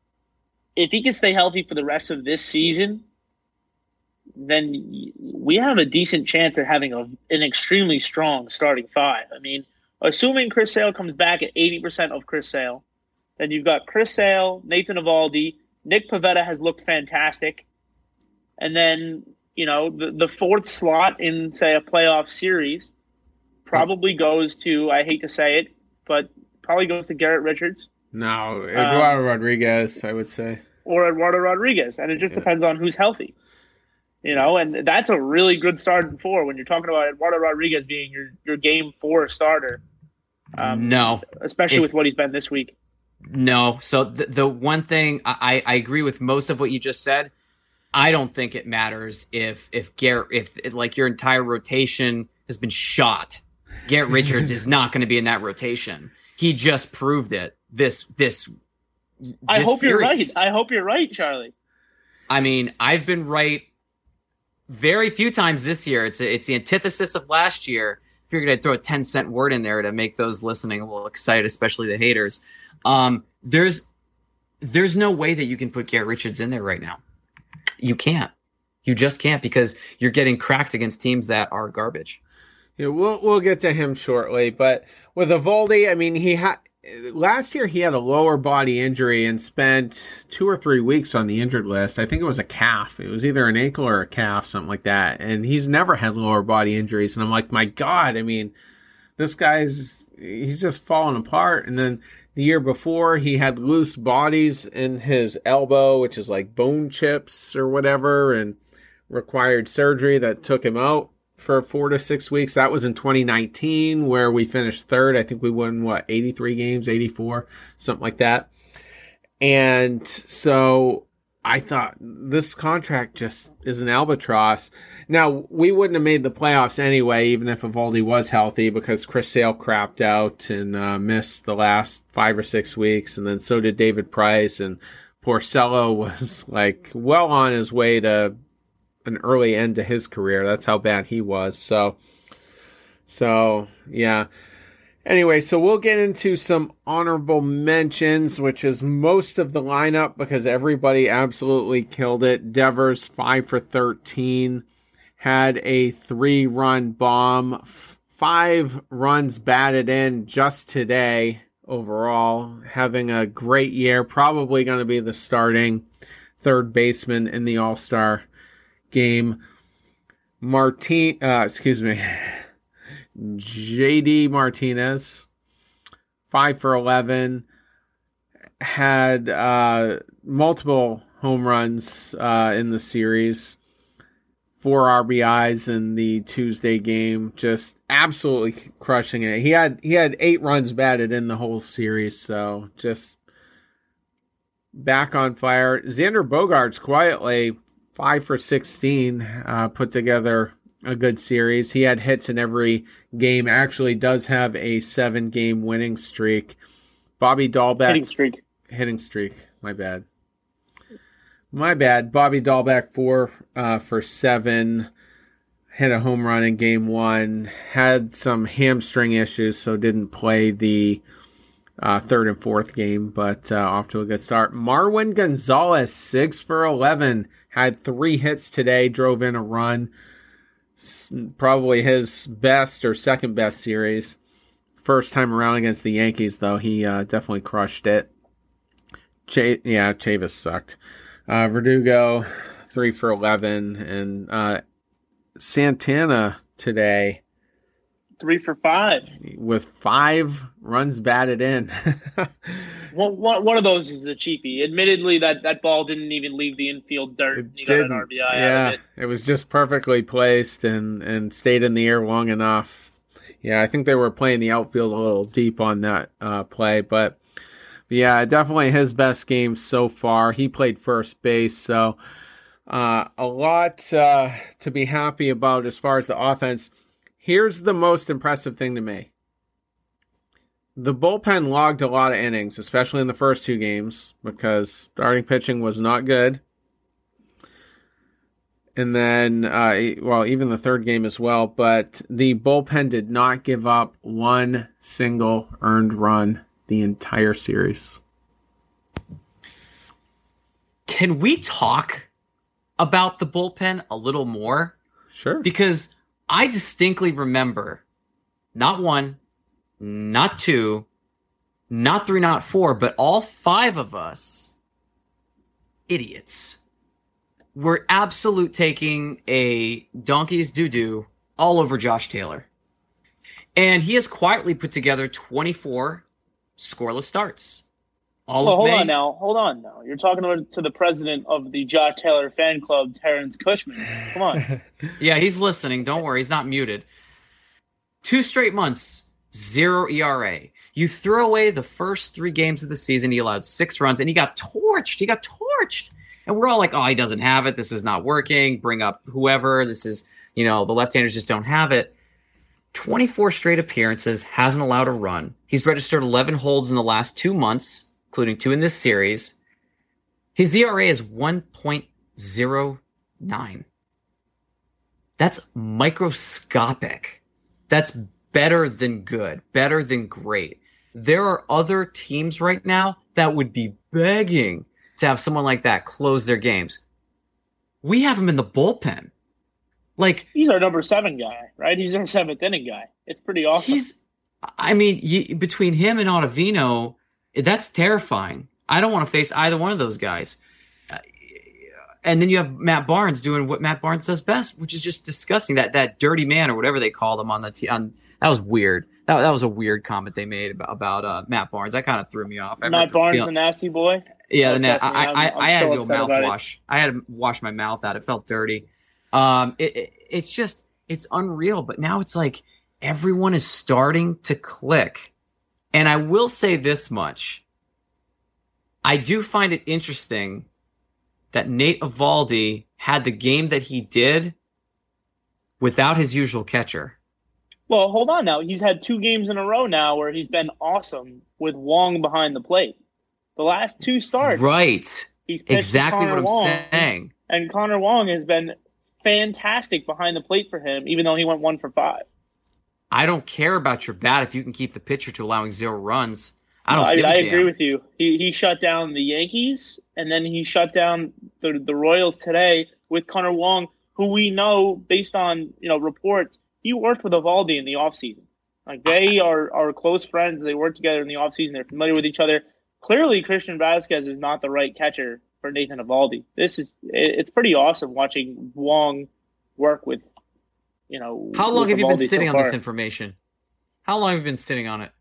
if he can stay healthy for the rest of this season, then we have a decent chance at having a, an extremely strong starting five. I mean, assuming Chris Sale comes back at 80% of Chris Sale, then you've got Chris Sale, Nathan Eovaldi, Nick Pivetta has looked fantastic. And then, you know, the, the fourth slot in, say, a playoff series probably goes to, I hate to say it, but probably goes to Garrett Richards No, Eduardo Rodriguez, I would say. or Eduardo Rodriguez. And it just Yeah. depends on who's healthy. You know, and that's a really good starting four when you're talking about Eduardo Rodriguez being your, your game four starter, um, no, especially It- with what he's been this week. no. So the, the one thing I, I agree with most of what you just said. I don't think it matters if if Garrett if, if like your entire rotation has been shot. Garrett (laughs) Richards is not going to be in that rotation. He just proved it. This this. I this hope you're right. I hope you're right, Charlie. I mean, I've been right very few times this year. It's it's the antithesis of last year. Figured I'd throw a ten cent word in there to make those listening a little excited, especially the haters. Um, there's there's no way that you can put Garrett Richards in there right now. You can't. You just can't because you're getting cracked against teams that are garbage. Yeah, we'll we'll get to him shortly. But with Eovaldi, I mean, he had last year he had a lower body injury and spent two or three weeks on the injured list. I think it was a calf. It was either an ankle or a calf, something like that. And he's never had lower body injuries. And I'm like, my God, I mean, this guy's he's just falling apart. And then the year before, he had loose bodies in his elbow, which is like bone chips or whatever, and required surgery that took him out for four to six weeks. That was in 2019, where we finished third. I think we won what 83 games, 84, something like that. And so I thought this contract just is an albatross. Now we wouldn't have made the playoffs anyway, even if Eovaldi was healthy, because Chris Sale crapped out and uh, missed the last five or six weeks, and then so did David Price and Porcello (laughs) was like well on his way to an early end to his career. That's how bad he was. So, so yeah. Anyway, so we'll get into some honorable mentions, which is most of the lineup because everybody absolutely killed it. Devers five for thirteen, had a three-run bomb, f- five runs batted in just today overall, having a great year. Probably going to be the starting third baseman in the All Star game. Martin, uh, excuse me, (laughs) JD Martinez, five for 11, had uh, multiple home runs uh, in the series, four RBIs in the Tuesday game, just absolutely crushing it. He had he had eight runs batted in the whole series, so just back on fire. Xander Bogaerts quietly five for 16, uh, put together a good series. He had hits in every game, actually does have a seven game winning streak. Bobby Dalbec Hitting streak. hitting streak. My bad. My bad. Bobby Dalbec four uh, for seven. Hit a home run in game one. Had some hamstring issues, so didn't play the uh, third and fourth game, but uh, off to a good start. Marwin Gonzalez six for eleven. Had three hits today, drove in a run. Probably his best or second best series. First time around against the Yankees, though, he uh, definitely crushed it. Ch- yeah, Chavis sucked. Uh, Verdugo, three for 11. And uh, Santana today, three for five with five runs batted in. (laughs) one, one of those is a cheapie. Admittedly, that, that ball didn't even leave the infield dirt. It you didn't. RBI yeah, it. it. was just perfectly placed and, and stayed in the air long enough. Yeah, I think they were playing the outfield a little deep on that uh, play, but yeah, definitely his best game so far. He played first base, so uh, a lot uh, to be happy about as far as the offense. Here's the most impressive thing to me the bullpen logged a lot of innings, especially in the first two games, because starting pitching was not good. And then, uh, well, even the third game as well. But the bullpen did not give up one single earned run the entire series. Can we talk about the bullpen a little more? Sure. Because I distinctly remember not one, not two, not three, not four, but all five of us idiots were absolute taking a donkey's doo doo all over Josh Taylor. And he has quietly put together 24 scoreless starts. All well, hold May. on now. Hold on now. You're talking to the president of the Josh Taylor fan club, Terrence Cushman. Come on. (laughs) yeah, he's listening. Don't worry. He's not muted. Two straight months, zero ERA. You throw away the first three games of the season. He allowed six runs and he got torched. He got torched. And we're all like, oh, he doesn't have it. This is not working. Bring up whoever. This is, you know, the left handers just don't have it. 24 straight appearances, hasn't allowed a run. He's registered 11 holds in the last two months including two in this series. His ERA is 1.09. That's microscopic. That's better than good, better than great. There are other teams right now that would be begging to have someone like that close their games. We have him in the bullpen. Like he's our number seven guy, right? He's our seventh inning guy. It's pretty awesome. He's, I mean, you, between him and Ottavino, that's terrifying. I don't want to face either one of those guys. And then you have Matt Barnes doing what Matt Barnes does best, which is just discussing that that dirty man or whatever they called him on the t- on that was weird. That, that was a weird comment they made about about uh, Matt Barnes. That kind of threw me off. I Matt Barnes, feeling, the nasty boy. Yeah, the na- I, I, I, I had to do a mouthwash. I had to wash my mouth out. It felt dirty. Um, it, it, it's just it's unreal. But now it's like everyone is starting to click and I will say this much. I do find it interesting that Nate Eovaldi had the game that he did without his usual catcher. Well, hold on now. He's had two games in a row now where he's been awesome with Wong behind the plate. The last two starts. Right. He's exactly what I'm Wong, saying. And Connor Wong has been fantastic behind the plate for him, even though he went one for five. I don't care about your bat if you can keep the pitcher to allowing zero runs. I don't. I, I agree with you. He he shut down the Yankees, and then he shut down the the Royals today with Connor Wong, who we know based on you know reports he worked with Eovaldi in the offseason. Like they are are close friends. They work together in the offseason. They're familiar with each other. Clearly, Christian Vasquez is not the right catcher for Nathan Eovaldi. This is it's pretty awesome watching Wong work with you know. How long have you been sitting so on this information? How long have you been sitting on it?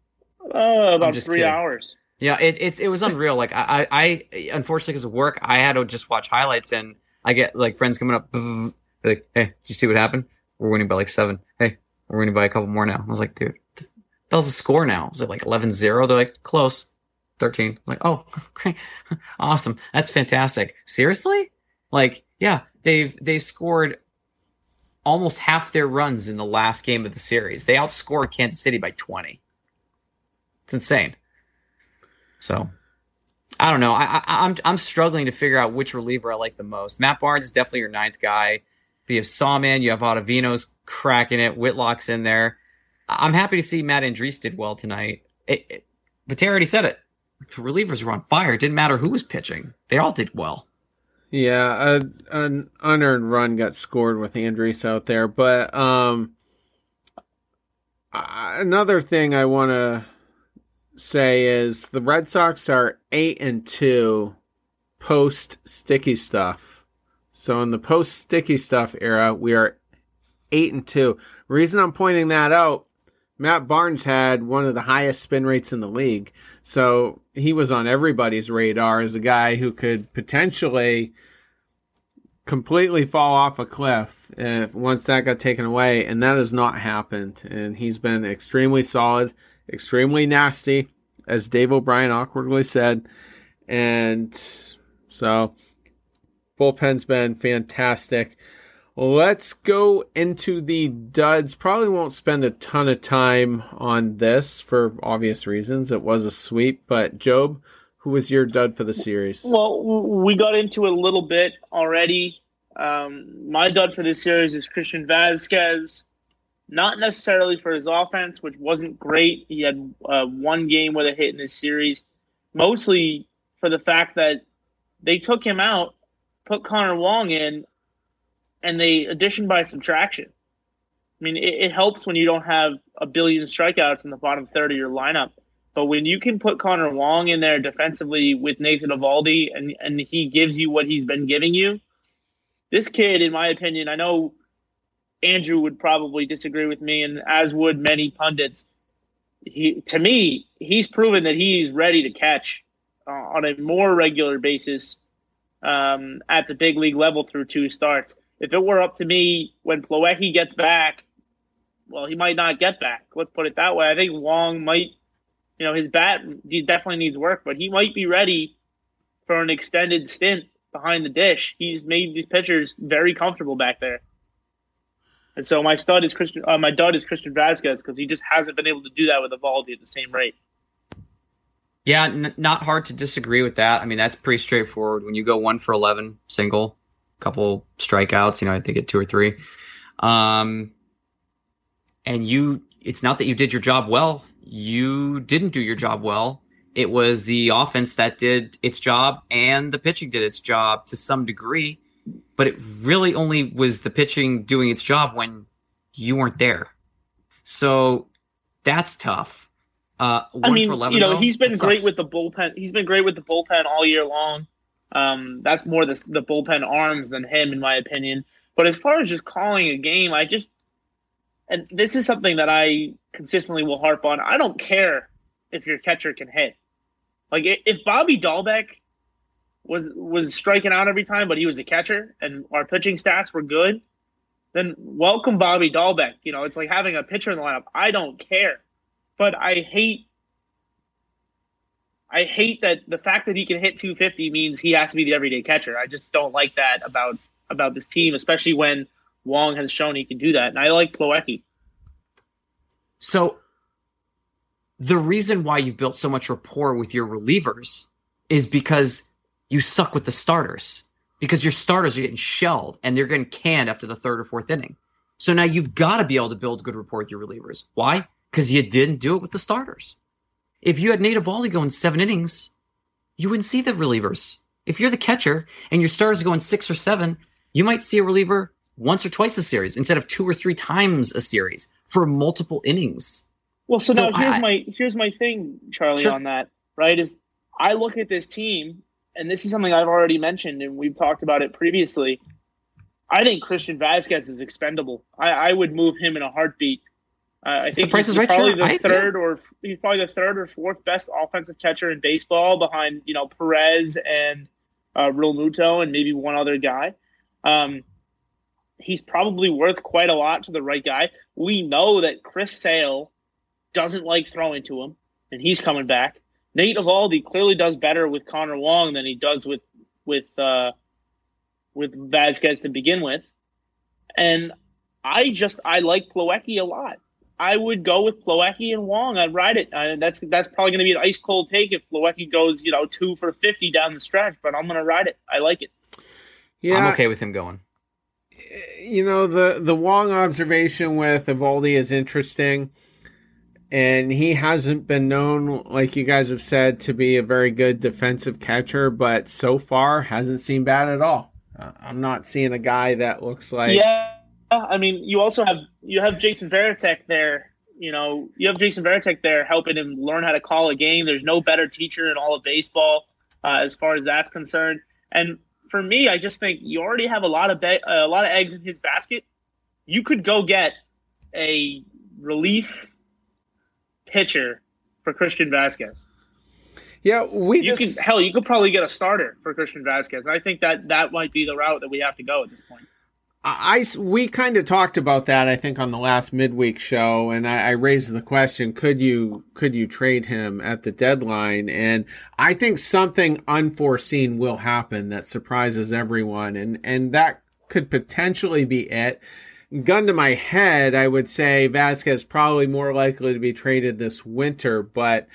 Uh, about three kidding. hours. Yeah, it, it's it was unreal. Like I, I unfortunately because of work, I had to just watch highlights, and I get like friends coming up, (laughs) like, "Hey, did you see what happened? We're winning by like seven. Hey, we're winning by a couple more now." I was like, "Dude, that was the score now." Was it like 11-0? They're like, "Close." 13. I'm like, oh, (laughs) great. (laughs) awesome. That's fantastic. Seriously? Like, yeah, they've they scored almost half their runs in the last game of the series. They outscored Kansas City by 20. It's insane. So I don't know. I, I, I'm I'm struggling to figure out which reliever I like the most. Matt Barnes is definitely your ninth guy. But you have Sawman, you have Ottavino's cracking it, Whitlock's in there. I'm happy to see Matt Andriese did well tonight. It, it, but Terry already said it. The relievers were on fire. It didn't matter who was pitching; they all did well. Yeah, a, an unearned run got scored with Andriese out there, but um, another thing I want to say is the Red Sox are eight and two post sticky stuff. So in the post sticky stuff era, we are eight and two. Reason I'm pointing that out, Matt Barnes had one of the highest spin rates in the league. So he was on everybody's radar as a guy who could potentially completely fall off a cliff if once that got taken away, and that has not happened. And he's been extremely solid, extremely nasty, as Dave O'Brien awkwardly said. And so bullpen's been fantastic. Let's go into the duds. Probably won't spend a ton of time on this for obvious reasons. It was a sweep, but Job, who was your dud for the series? Well, we got into a little bit already. Um, my dud for this series is Christian Vázquez. Not necessarily for his offense, which wasn't great. He had uh, one game with a hit in this series, mostly for the fact that they took him out, put Connor Wong in, and they addition by subtraction. I mean, it, it, helps when you don't have a billion strikeouts in the bottom third of your lineup. But when you can put Connor Wong in there defensively with Nathan Eovaldi and, and he gives you what he's been giving you, this kid, in my opinion, I know Andrew would probably disagree with me, and as would many pundits. He, to me, he's proven that he's ready to catch uh, on a more regular basis um, at the big league level through two starts if it were up to me when Plawecki gets back, well, he might not get back. Let's put it that way. I think Wong might, you know, his bat he definitely needs work, but he might be ready for an extended stint behind the dish. He's made these pitchers very comfortable back there. And so my stud is Christian. Uh, my dud is Christian Vasquez because he just hasn't been able to do that with Eovaldi at the same rate. Yeah, n- not hard to disagree with that. I mean, that's pretty straightforward. When you go one for eleven single, couple strikeouts. You know, I think at two or three. Um, and you, it's not that you did your job well. You didn't do your job well. It was the offense that did its job and the pitching did its job to some degree. But it really only was the pitching doing its job when you weren't there. So that's tough. Uh, I mean, 11, you know, he's been great with the bullpen. He's been great with the bullpen all year long. Um, that's more the the bullpen arms than him, in my opinion. But as far as just calling a game, I just and this is something that I consistently will harp on. I don't care if your catcher can hit. Like if Bobby Dalbec was was striking out every time, but he was a catcher, and our pitching stats were good, then welcome Bobby Dalbec. You know, it's like having a pitcher in the lineup. I don't care, but I hate I hate that the fact that he can hit 250 means he has to be the everyday catcher. I just don't like that about about this team, especially when Wong has shown he can do that. And I like Plawecki. So the reason why you've built so much rapport with your relievers is because you suck with the starters. Because your starters are getting shelled and they're getting canned after the third or fourth inning. So now you've got to be able to build good rapport with your relievers. Why? Because you didn't do it with the starters. If you had Nate Eovaldi going seven innings, you wouldn't see the relievers. If you're the catcher and your starters are going six or seven, you might see a reliever once or twice a series instead of two or three times a series for multiple innings. Well, so, so now here's I, my here's my thing, Charlie, sure. on that. Right? Is I look at this team, and this is something I've already mentioned, and we've talked about it previously. I think Christian Vasquez is expendable. I, I would move him in a heartbeat uh, I think he's, right, probably the third or he's probably the third or fourth best offensive catcher in baseball behind you know Perez and uh, Realmuto and maybe one other guy. Um, he's probably worth quite a lot to the right guy. We know that Chris Sale doesn't like throwing to him, and he's coming back. Nate Eovaldi clearly does better with Connor Wong than he does with with uh, with Vázquez to begin with, and I just I like Plawecki a lot. I would go with Plawecki and Wong. I'd ride it. Uh, that's that's probably going to be an ice cold take if Plawecki goes, you know, two for fifty down the stretch. But I'm going to ride it. I like it. Yeah, I'm okay with him going. You know the the Wong observation with Eovaldi is interesting. And he hasn't been known, like you guys have said, to be a very good defensive catcher, but so far hasn't seemed bad at all. Uh, I'm not seeing a guy that looks like. Yeah, I mean, you also have you have Jason Varitek there. You know, you have Jason Varitek there helping him learn how to call a game. There's no better teacher in all of baseball uh, as far as that's concerned. And for me, I just think you already have a lot of be- a lot of eggs in his basket. You could go get a relief pitcher for Christian Vasquez. Yeah, we You just can hell, you could probably get a starter for Christian Vasquez. I think that that might be the route that we have to go at this point. I, we kind of talked about that I think on the last midweek show, and I, I raised the question: Could you could you trade him at the deadline? And I think something unforeseen will happen that surprises everyone, and and that could potentially be it. Gun to my head, I would say Vasquez probably more likely to be traded this winter, but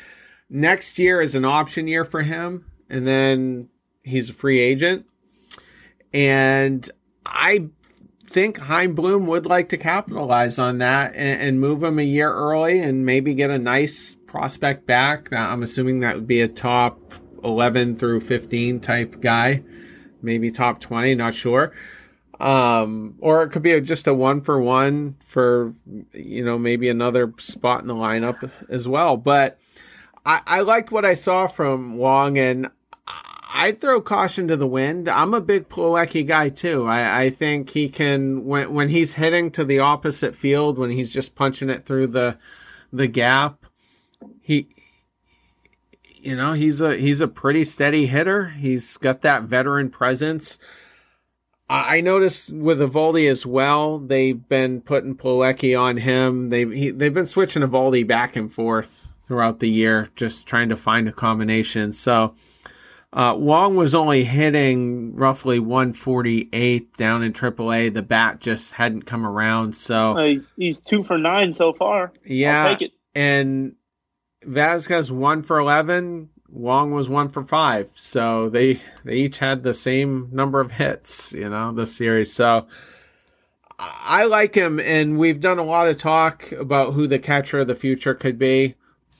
next year is an option year for him, and then he's a free agent. And I think Chaim Bloom would like to capitalize on that and, and, move him a year early and maybe get a nice prospect back. I'm assuming that would be a top 11 through 15 type guy, maybe top 20, not sure. Um, or it could be a, just a one for one for, you know, maybe another spot in the lineup as well. But I, I liked what I saw from Wong and I'd throw caution to the wind. I'm a big Plawecki guy too. I, I think he can when when he's hitting to the opposite field when he's just punching it through the the gap. He you know he's a he's a pretty steady hitter. He's got that veteran presence. I noticed with Eovaldi as well. They've been putting Plawecki on him. They he, they've been switching Eovaldi back and forth throughout the year, just trying to find a combination. So uh, Wong was only hitting roughly 148 down in AAA. The bat just hadn't come around. So uh, he's two for nine so far. Yeah, and Vasquez one for 11. Wong was one for five. So they they each had the same number of hits. You know the series. So. I like him, and we've done a lot of talk about who the catcher of the future could be.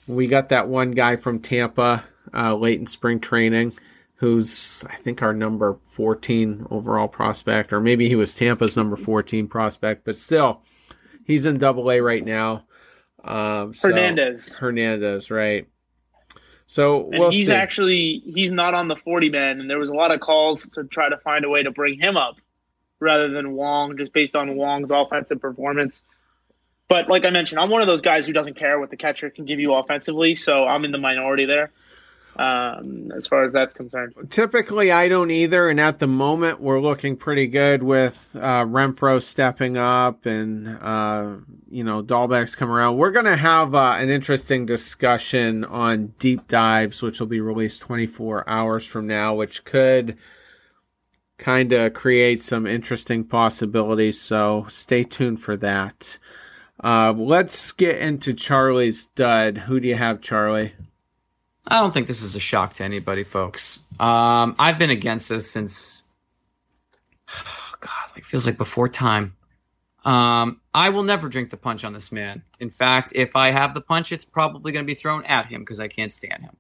We got that one guy from Tampa uh, late in spring training, who's I think our number 14 overall prospect, or maybe he was Tampa's number 14 prospect, but still, he's in Double A right now. Um, so, Hernandez. Hernandez, right? So we'll he's see. actually he's not on the 40 man, and there was a lot of calls to try to find a way to bring him up rather than Wong, just based on Wong's offensive performance. But like I mentioned, I'm one of those guys who doesn't care what the catcher can give you offensively, so I'm in the minority there um, as far as that's concerned. Typically, I don't either, and at the moment, we're looking pretty good with uh, Renfroe stepping up and uh, you know Dalbec's come around. We're going to have uh, an interesting discussion on deep dives, which will be released 24 hours from now, which could kind of create some interesting possibilities. So stay tuned for that. Uh, let's get into Charlie's dud. Who do you have, Charlie? I don't think this is a shock to anybody, folks. Um, I've been against this since, oh (sighs) God, like feels like before time. Um, I will never drink the punch on this man. In fact, if I have the punch, it's probably going to be thrown at him because I can't stand him.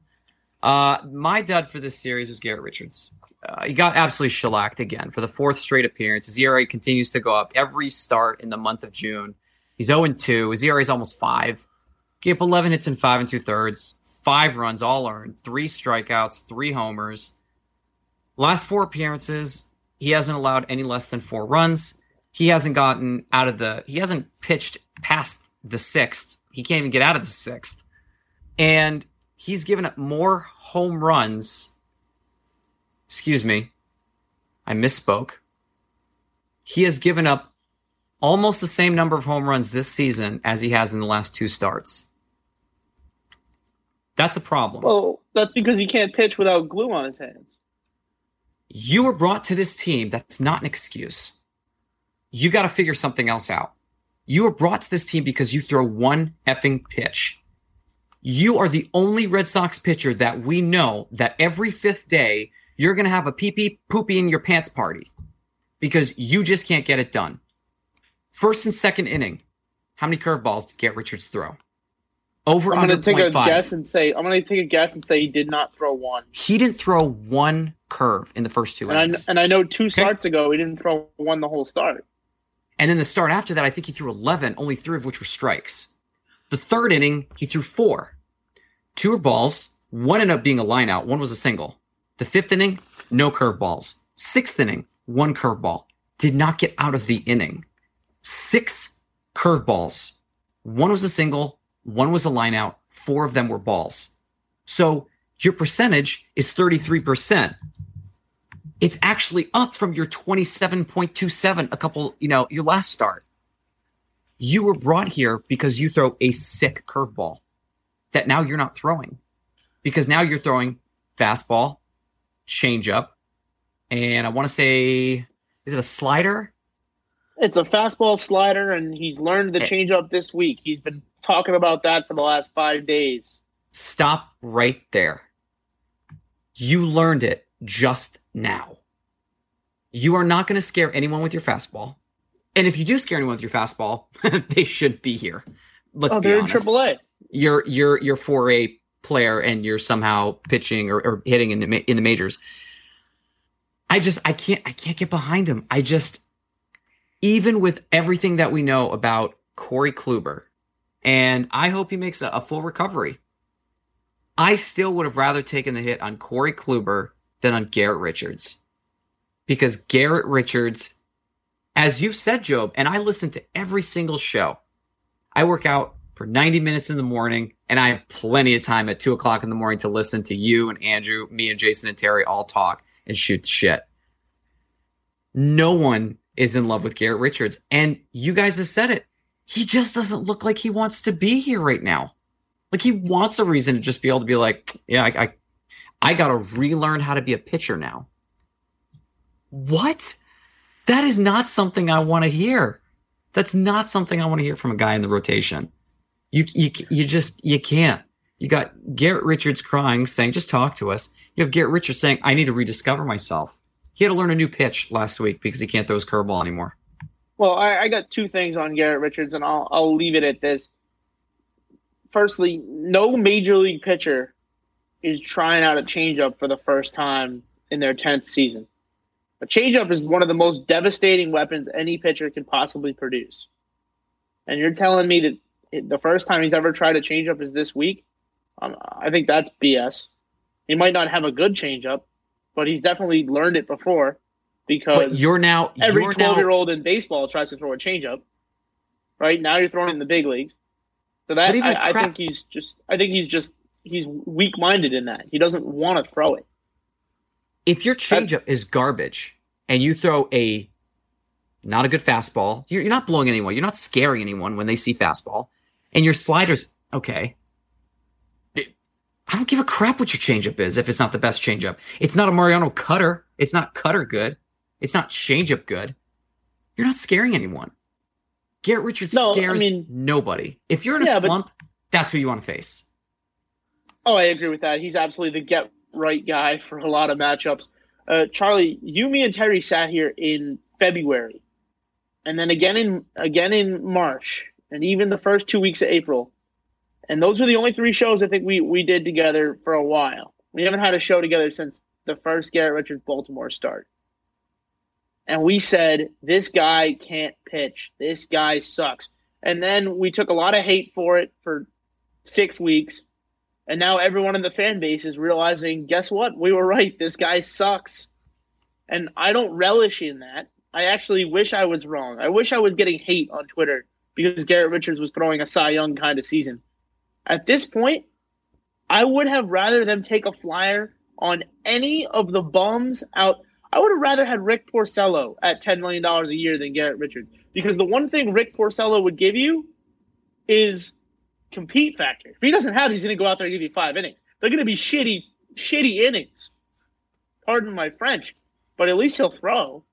Uh, my dud for this series was Garrett Richards. Uh, he got absolutely shellacked again for the fourth straight appearance. His ERA continues to go up every start in the month of June. He's 0 2. His ERA is almost 5. Gave up 11 hits in 5 and 2 thirds five runs all earned, three strikeouts, three homers. Last four appearances, he hasn't allowed any less than four runs. He hasn't gotten out of the, he hasn't pitched past the sixth. He can't even get out of the sixth. And he's given up more home runs. Excuse me. I misspoke. He has given up almost the same number of home runs this season as he has in the last two starts. That's a problem. Well, that's because he can't pitch without glue on his hands. You were brought to this team. That's not an excuse. You got to figure something else out. You were brought to this team because you throw one effing pitch. You are the only Red Sox pitcher that we know that every fifth day you're going to have a pee pee poopy in your pants party because you just can't get it done. First and second inning, how many curveballs did Garrett Richards throw? Over I'm gonna take a guess and say I'm gonna take a guess and say he did not throw one. He didn't throw one curve in the first two And I, innings. and I know two starts ago he didn't throw one the whole start. And then the start after that, I think he threw 11, only three of which were strikes. The third inning, he threw four. Two were balls. One ended up being a line out. One was a single. The fifth inning, no curveballs. Sixth inning, one curveball. Did not get out of the inning. Six curveballs. One was a single. One was a line out. Four of them were balls. So your percentage is 33% it's actually up from your 27.27 a couple, you know, your last start. You were brought here because you throw a sick curveball that now you're not throwing because now you're throwing fastball, changeup, and I want to say, is it a slider? It's a fastball slider, and he's learned the Eh. changeup this week. He's been talking about that for the last five days. Stop right there. You learned it just now. You are not going to scare anyone with your fastball. And if you do scare anyone with your fastball, (laughs) they should be here. Let's oh, be honest. in AAA. You're you're you're four a player and you're somehow pitching or, or hitting in the in the majors. I just I can't I can't get behind him. I just even with everything that we know about Corey Kluber, and I hope he makes a, a full recovery. I still would have rather taken the hit on Corey Kluber than on Garrett Richards. Because Garrett Richards, as you've said, Job, and I listen to every single show. I work out for 90 minutes in the morning, and I have plenty of time at two o'clock in the morning to listen to you and Andrew, me and Jason and Terry all talk and shoot the shit. No one is in love with Garrett Richards. And you guys have said it. He just doesn't look like he wants to be here right now. Like he wants a reason to just be able to be like, yeah, I, I, I got to relearn how to be a pitcher now. What? That is not something I want to hear. That's not something I want to hear from a guy in the rotation. You, you, you just, you can't. You got Garrett Richards crying, saying, just talk to us. You have Garrett Richards saying, I need to rediscover myself. He had to learn a new pitch last week because he can't throw his curveball anymore. Well, I, I got two things on Garrett Richards, and I'll I'll leave it at this. Firstly, no major league pitcher is trying out a changeup for the first time in their tenth season. A changeup is one of the most devastating weapons any pitcher can possibly produce. And you're telling me that the first time he's ever tried a changeup is this week? Um, I think that's BS. He might not have a good changeup, but he's definitely learned it before. Because But you're now, every you're 12 year now, old in baseball tries to throw a changeup. Right now, you're throwing it in the big leagues. So that I, I think he's just. I think he's just. He's weak minded in that. He doesn't want to throw it. if your changeup is garbage and you throw a not a good fastball, you're, you're not blowing anyone. You're not scaring anyone when they see fastball. And your sliders, okay. I don't give a crap what your changeup is if it's not the best changeup. It's not a Mariano cutter. It's not cutter good. It's not changeup good. You're not scaring anyone. Garrett Richards No, I scares mean- nobody. If you're in a Yeah, but- slump, that's who you want to face. Oh, I agree with that. He's absolutely the get right guy for a lot of matchups. Uh, Charlie, you, me, and Terry sat here in February, and then again in again in March, and even the first two weeks of April. And those are the only three shows I think we we did together for a while. We haven't had a show together since the first Garrett Richards Baltimore start. And we said this guy can't pitch. This guy sucks. And then we took a lot of hate for it for six weeks. And now everyone in the fan base is realizing, guess what? We were right. This guy sucks. And I don't relish in that. I actually wish I was wrong. I wish I was getting hate on Twitter because Garrett Richards was throwing a Cy Young kind of season. At this point, I would have rather them take a flyer on any of the bums out. I would have rather had Rick Porcello at $10 million a year than Garrett Richards because the one thing Rick Porcello would give you is compete factor. If he doesn't have, he's going to go out there and give you five innings. They're going to be shitty, shitty innings. Pardon my French, but at least he'll throw.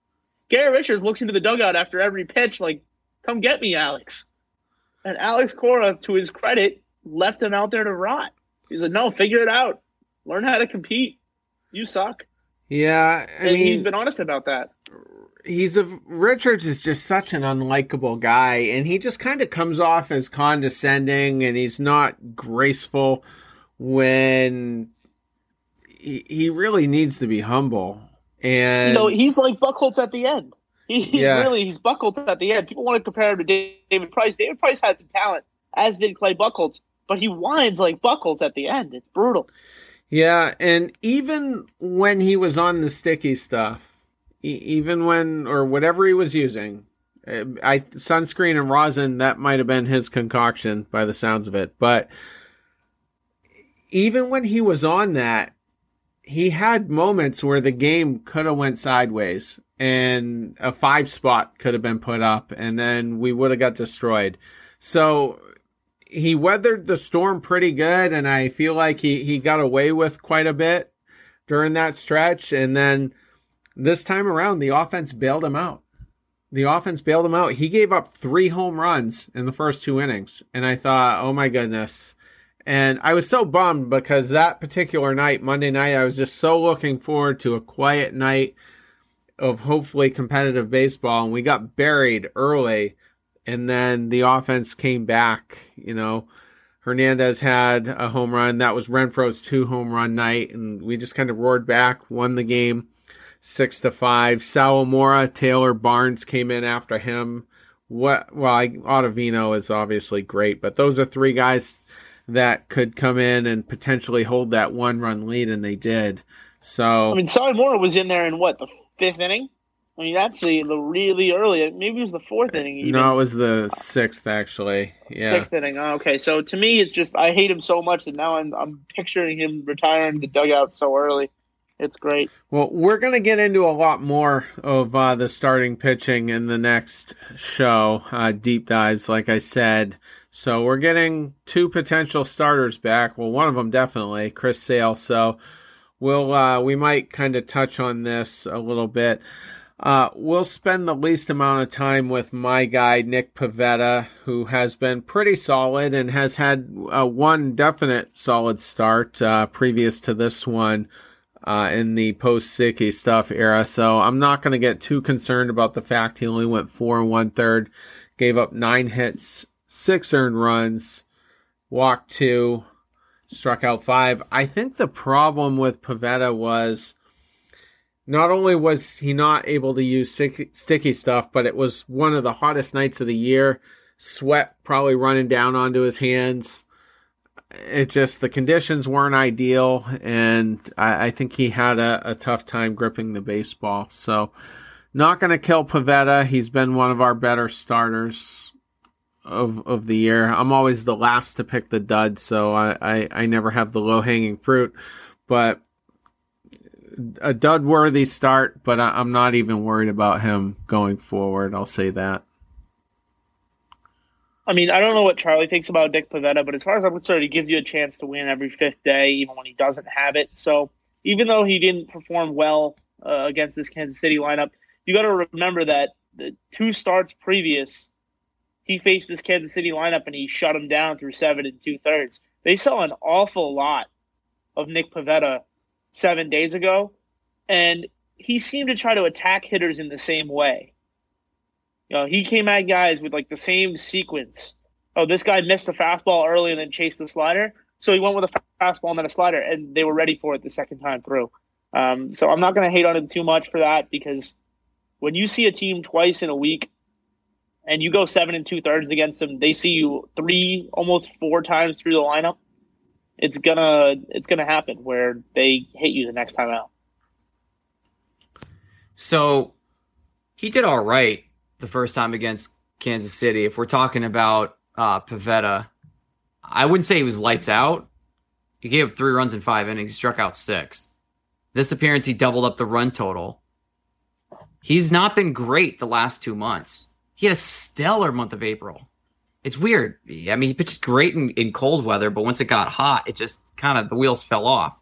Garrett Richards looks into the dugout after every pitch, like, "Come get me, Alex." And Alex Cora, to his credit, left him out there to rot. He said, "No, figure it out. Learn how to compete. You suck." Yeah, I And mean, he's been honest about that. he's a Richards is just such an unlikable guy, and he just kind of comes off as condescending, and he's not graceful when he, he really needs to be humble. And You know, he's like Buchholz at the end. He, he's Yeah. really he's Buchholz at the end. People want to compare him to David Price. David Price had some talent, as did Clay Buchholz, but he whines like Buchholz at the end. It's brutal. Yeah, and even when he was on the sticky stuff, even when or whatever he was using, uh, I sunscreen and rosin that might have been his concoction by the sounds of it, but even when he was on that, he had moments where the game could have went sideways and a five spot could have been put up and then we would have got destroyed. So he weathered the storm pretty good, and I feel like he, he got away with quite a bit during that stretch. And then this time around, the offense bailed him out. The offense bailed him out. He gave up three home runs in the first two innings. And I thought, oh my goodness. And I was so bummed because that particular night, Monday night, I was just so looking forward to a quiet night of hopefully competitive baseball. And we got buried early and then the offense came back. You know, Hernandez had a home run. That was Renfroe's two home run night, and we just kind of roared back, won the game six to five. Sawamura, Taylor Barnes came in after him. What? Well, I, Ottavino is obviously great, but those are three guys that could come in and potentially hold that one run lead, and they did. So I mean, Sally Moore was in there in what the fifth inning. I mean, that's the, the really early. Maybe it was the fourth inning. Even. no, it was the sixth actually. Yeah. Sixth inning. Oh, okay, so to me, it's just I hate him so much that now I'm I'm picturing him retiring the dugout so early. It's great. Well, we're going to get into a lot more of uh, the starting pitching in the next show, uh, deep dives, like I said. So we're getting two potential starters back. Well, one of them definitely, Chris Sale. So we'll uh, we might kind of touch on this a little bit. Uh, we'll spend the least amount of time with my guy Nick Pivetta, who has been pretty solid and has had uh, one definite solid start uh, previous to this one uh, in the post sticky stuff era. So I'm not going to get too concerned about the fact he only went four and one third, gave up nine hits, six earned runs, walked two, struck out five. I think the problem with Pivetta was not only was he not able to use sticky, stuff, but it was one of the hottest nights of the year. Sweat probably running down onto his hands it just the conditions weren't ideal, and I, I think he had a, a tough time gripping the baseball. So, not going to kill Pivetta. He's been one of our better starters of of the year. I'm always the last to pick the dud, so I I, I never have the low hanging fruit, but a dud worthy start. But I, I'm not even worried about him going forward. I'll say that. I mean, I don't know what Charlie thinks about Dick Pivetta, but as far as I'm concerned, he gives you a chance to win every fifth day, even when he doesn't have it. So even though he didn't perform well uh, against this Kansas City lineup, you got to remember that the two starts previous, he faced this Kansas City lineup and he shut him down through seven and two thirds. They saw an awful lot of Nick Pivetta seven days ago, and he seemed to try to attack hitters in the same way. You know, he came at guys with like the same sequence. Oh, this guy missed a fastball early and then chased the slider. So he went with a fastball and then a slider, and they were ready for it the second time through. Um, so I'm not going to hate on him too much for that because when you see a team twice in a week and you go seven and two thirds against them, they see you three, almost four times through the lineup. It's gonna it's gonna happen where they hit you the next time out. So he did all right the first time against Kansas City. If we're talking about uh, Pivetta, I wouldn't say he was lights out. He gave up three runs in five innings. He struck out six. This appearance, he doubled up the run total. He's not been great the last two months. He had a stellar month of April. It's weird. I mean, he pitched great in, in cold weather, but once it got hot, it just kind of the wheels fell off.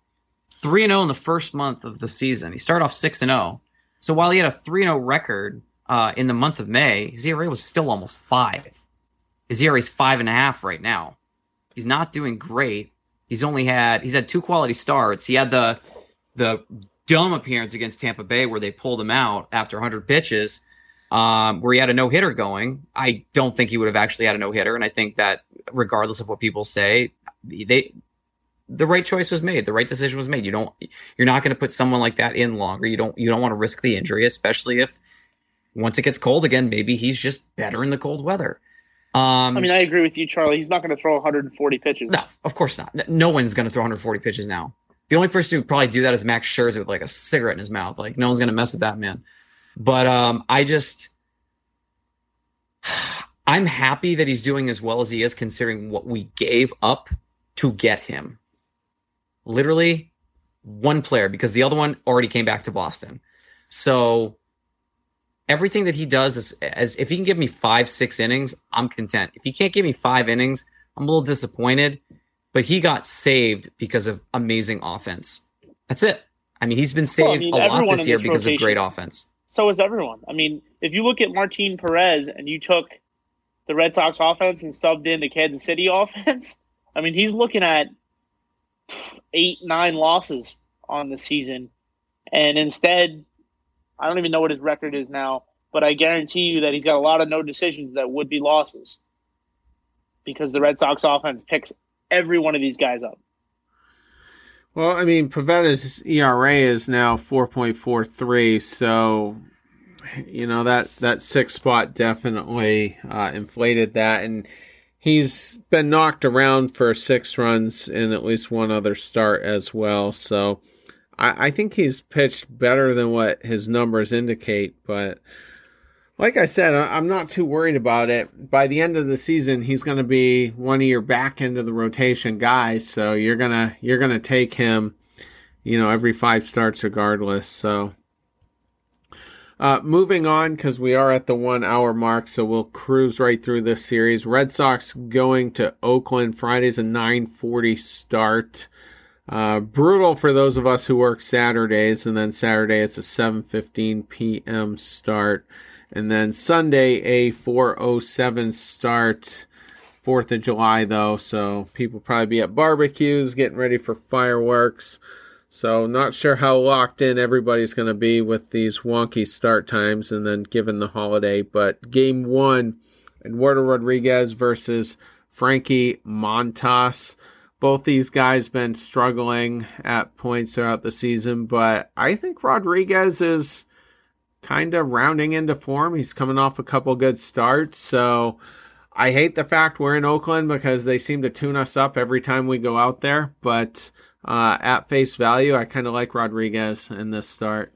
3 0 in the first month of the season. He started off 6 0. So while he had a 3 0 record uh, in the month of May, his ERA was still almost five. His ERA is five and a half right now. He's not doing great. He's only had he's had two quality starts. He had the the dumb appearance against Tampa Bay where they pulled him out after 100 pitches, um, where he had a no hitter going. I don't think he would have actually had a no hitter, and I think that regardless of what people say, they the right choice was made. The right decision was made. You don't you're not going to put someone like that in longer. You don't you don't want to risk the injury, especially if once it gets cold again, maybe he's just better in the cold weather. Um, I mean, I agree with you, Charlie. He's not going to throw 140 pitches. No, of course not. No one's going to throw 140 pitches now. The only person who probably do that is Max Scherzer with like a cigarette in his mouth. Like no one's going to mess with that man. But um, I just, (sighs) I'm happy that he's doing as well as he is, considering what we gave up to get him. Literally, one player because the other one already came back to Boston. So everything that he does is as if he can give me five, six innings, I'm content. If he can't give me five innings, I'm a little disappointed. But he got saved because of amazing offense. That's it. I mean, he's been saved well, I mean, a lot this year this because rotation. of great offense. So is everyone. I mean, if you look at Martin Perez and you took the Red Sox offense and subbed in the Kansas City (laughs) offense, I mean, he's looking at eight, nine losses on the season. And instead, I don't even know what his record is now, but I guarantee you that he's got a lot of no decisions that would be losses because the Red Sox offense picks every one of these guys up. Well, I mean, Pivetta's ERA is now 4.43, so you know that that six spot definitely uh, inflated that, and he's been knocked around for six runs in at least one other start as well. So I, I think he's pitched better than what his numbers indicate, but like I said, I'm not too worried about it. By the end of the season, he's going to be one of your back end of the rotation guys, so you're gonna you're gonna take him, you know, every five starts regardless. So, uh, moving on because we are at the one hour mark, so we'll cruise right through this series. Red Sox going to Oakland Friday's a 9:40 start. Uh, brutal for those of us who work Saturdays, and then Saturday it's a 7:15 p.m. start, and then Sunday a 4:07 start. Fourth of July though, so people probably be at barbecues, getting ready for fireworks. So not sure how locked in everybody's going to be with these wonky start times, and then given the holiday. But game one, Eduardo Rodriguez versus Frankie Montas both these guys been struggling at points throughout the season, but I think Rodriguez is kind of rounding into form. He's coming off a couple good starts, so I hate the fact we're in Oakland because they seem to tune us up every time we go out there. But uh, at face value, I kind of like Rodriguez in this start.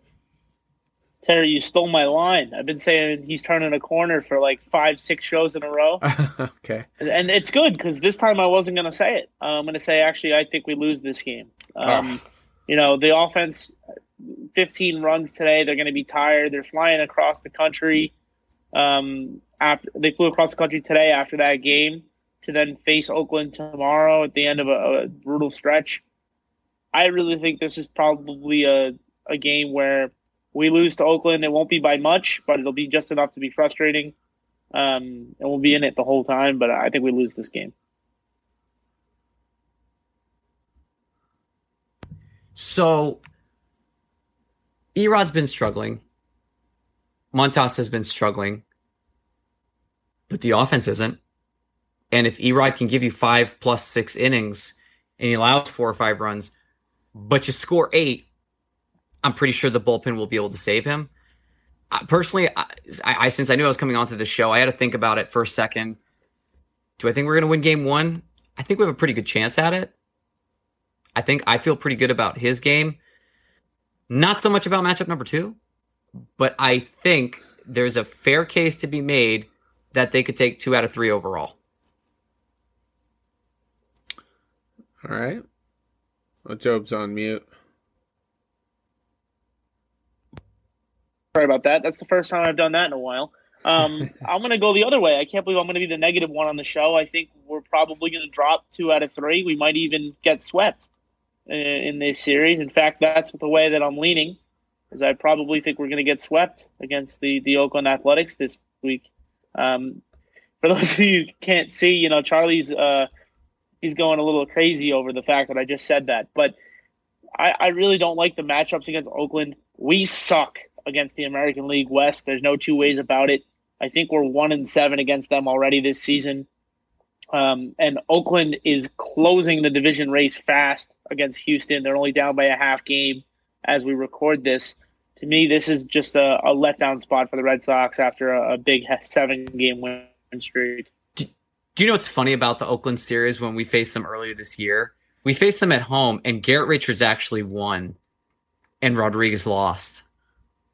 Terry, you stole my line. I've been saying he's turning a corner for like five, six shows in a row. (laughs) okay. And it's good because this time I wasn't going to say it. I'm going to say, actually, I think we lose this game. Um, oh. You know, the offense, 15 runs today. They're going to be tired. They're flying across the country. Um, after They flew across the country today after that game to then face Oakland tomorrow at the end of a, a brutal stretch. I really think this is probably a, a game where – we lose to Oakland, it won't be by much, but it'll be just enough to be frustrating. Um, and we'll be in it the whole time, but I think we lose this game. So, Erod's been struggling. Montas has been struggling, but the offense isn't. And if Erod can give you five plus six innings and he allows four or five runs, but you score eight, I'm pretty sure the bullpen will be able to save him. personally, I, I, since I knew I was coming onto the show, I had to think about it for a second. Do I think we're going to win game one? I think we have a pretty good chance at it. I think I feel pretty good about his game. Not so much about matchup number two, but I think there's a fair case to be made that they could take two out of three overall. All right. Well, Job's on mute. Sorry about that. That's the first time I've done that in a while. Um, (laughs) I'm going to go the other way. I can't believe I'm going to be the negative one on the show. I think we're probably going to drop two out of three. We might even get swept in, in this series. In fact, that's the way that I'm leaning, because I probably think we're going to get swept against the the Oakland Athletics this week. Um, for (laughs) those of you who can't see, you know, Charlie's uh, he's going a little crazy over the fact that I just said that, but I, I really don't like the matchups against Oakland. We suck against the American League West. There's no two ways about it. I think we're one and seven against them already this season. Um, and Oakland is closing the division race fast against Houston. They're only down by a half game as we record this. To me, this is just a, a letdown spot for the Red Sox after a, a big (laughs) seven game win streak. Do, do you know what's funny about the Oakland series when we faced them earlier this year? We faced them at home, and Garrett Richards actually won, and Rodriguez lost.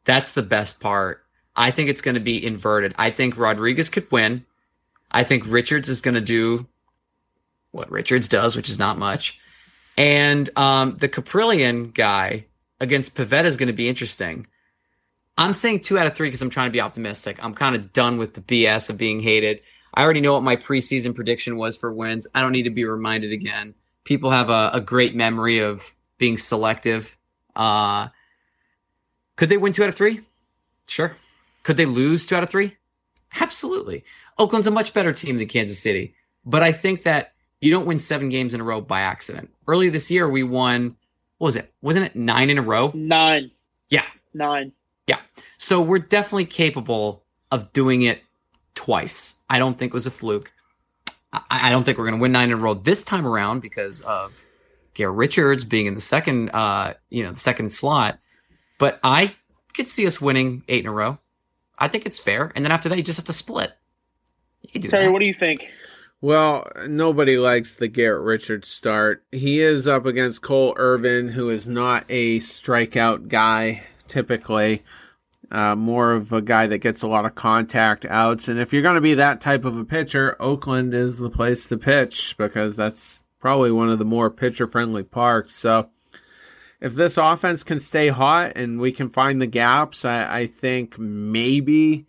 That's the best part. I think it's going to be inverted. I think Rodriguez could win. I think Richards is going to do what Richards does, which is not much. And um, the Kaprielian guy against Pivetta is going to be interesting. I'm saying two out of three because I'm trying to be optimistic. I'm kind of done with the BS of being hated. I already know what my preseason prediction was for wins. I don't need to be reminded again. People have a, a great memory of being selective. Uh, could they win two out of three? Sure. Could they lose two out of three? Absolutely. Oakland's a much better team than Kansas City. But I think that you don't win seven games in a row by accident. Early this year, we won, what was it? Wasn't it nine in a row? Nine. Yeah. Nine. Yeah. So we're definitely capable of doing it twice. I don't think it was a fluke. I, I don't think we're going to win nine in a row this time around because of Garrett Richards being in the second, uh, you know, the second slot. But I could see us winning eight in a row. I think it's fair. And then after that, you just have to split. You Terry, that. what do you think? Well, nobody likes the Garrett Richards start. He is up against Cole Irvin, who is not a strikeout guy typically. Uh, more of a guy that gets a lot of contact outs. And if you're going to be that type of a pitcher, Oakland is the place to pitch because that's probably one of the more pitcher friendly parks. So if this offense can stay hot and we can find the gaps, I, I think maybe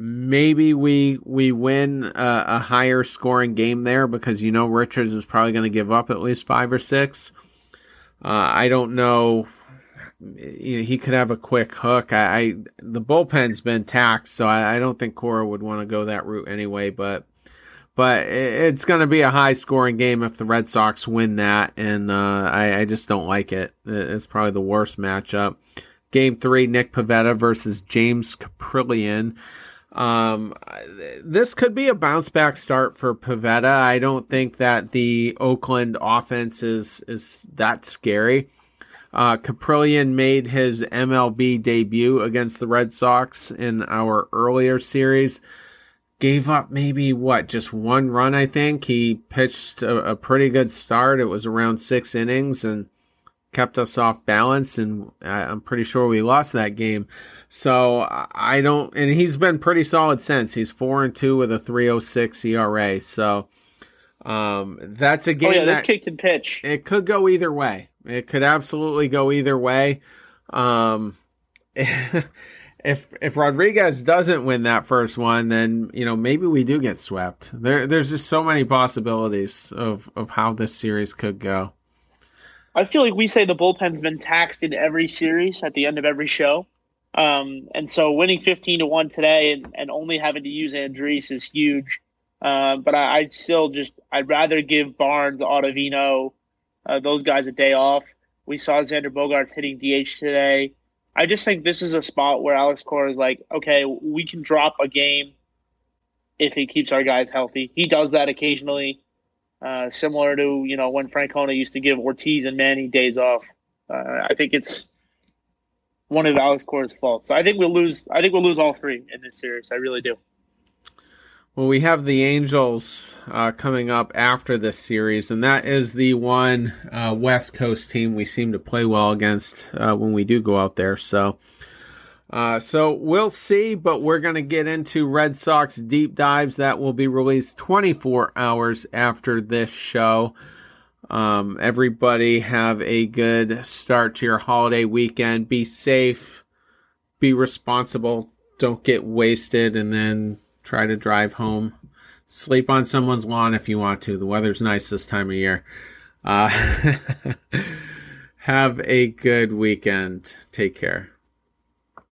maybe we we win a, a, higher scoring game there because you know Richards is probably going to give up at least five or six. Uh, I don't know. he could have a quick hook. I, I the bullpen's been taxed, so I, I don't think Cora would want to go that route anyway. But but it's going to be a high scoring game if the Red Sox win that, and uh, I, I just don't like it. It's probably the worst matchup. Game three, Nick Pivetta versus James Kaprielian. Um, this could be a bounce back start for Pivetta. I don't think that the Oakland offense is is that scary. Uh, Kaprielian made his MLB debut against the Red Sox in our earlier series. Gave up maybe what, just one run, I think. He pitched a, a pretty good start. It was around six innings and kept us off balance, and I'm pretty sure we lost that game. So I don't, and he's been pretty solid since. He's four and two with a 3.06 ERA. So um, that's a game oh, yeah, that kicked and pitch. It could go either way. It could absolutely go either way. Um, (laughs) if if Rodriguez doesn't win that first one, then you know maybe we do get swept. There, there's just so many possibilities of of how this series could go. I feel like we say the bullpen's been taxed in every series at the end of every show. Um, and so winning 15 to 1 today and, and only having to use Andriese is huge. Uh, but I, I'd still just, I'd rather give Barnes, Ottavino, uh, those guys a day off. We saw Xander Bogaerts hitting DH today. I just think this is a spot where Alex Cora is like, okay, we can drop a game if he keeps our guys healthy. He does that occasionally, uh, similar to you know when Francona used to give Ortiz and Manny days off. Uh, I think it's one of Alex Cora's faults. So I think we'll lose. I think we'll lose all three in this series. I really do. Well, we have the Angels uh, coming up after this series, and that is the one uh, West Coast team we seem to play well against uh, when we do go out there. So, uh, so we'll see. But we're going to get into Red Sox deep dives that will be released 24 hours after this show. Um, everybody have a good start to your holiday weekend. Be safe, be responsible, don't get wasted, and then try to drive home. Sleep on someone's lawn if you want to. The weather's nice this time of year. Uh, (laughs) have a good weekend. Take care.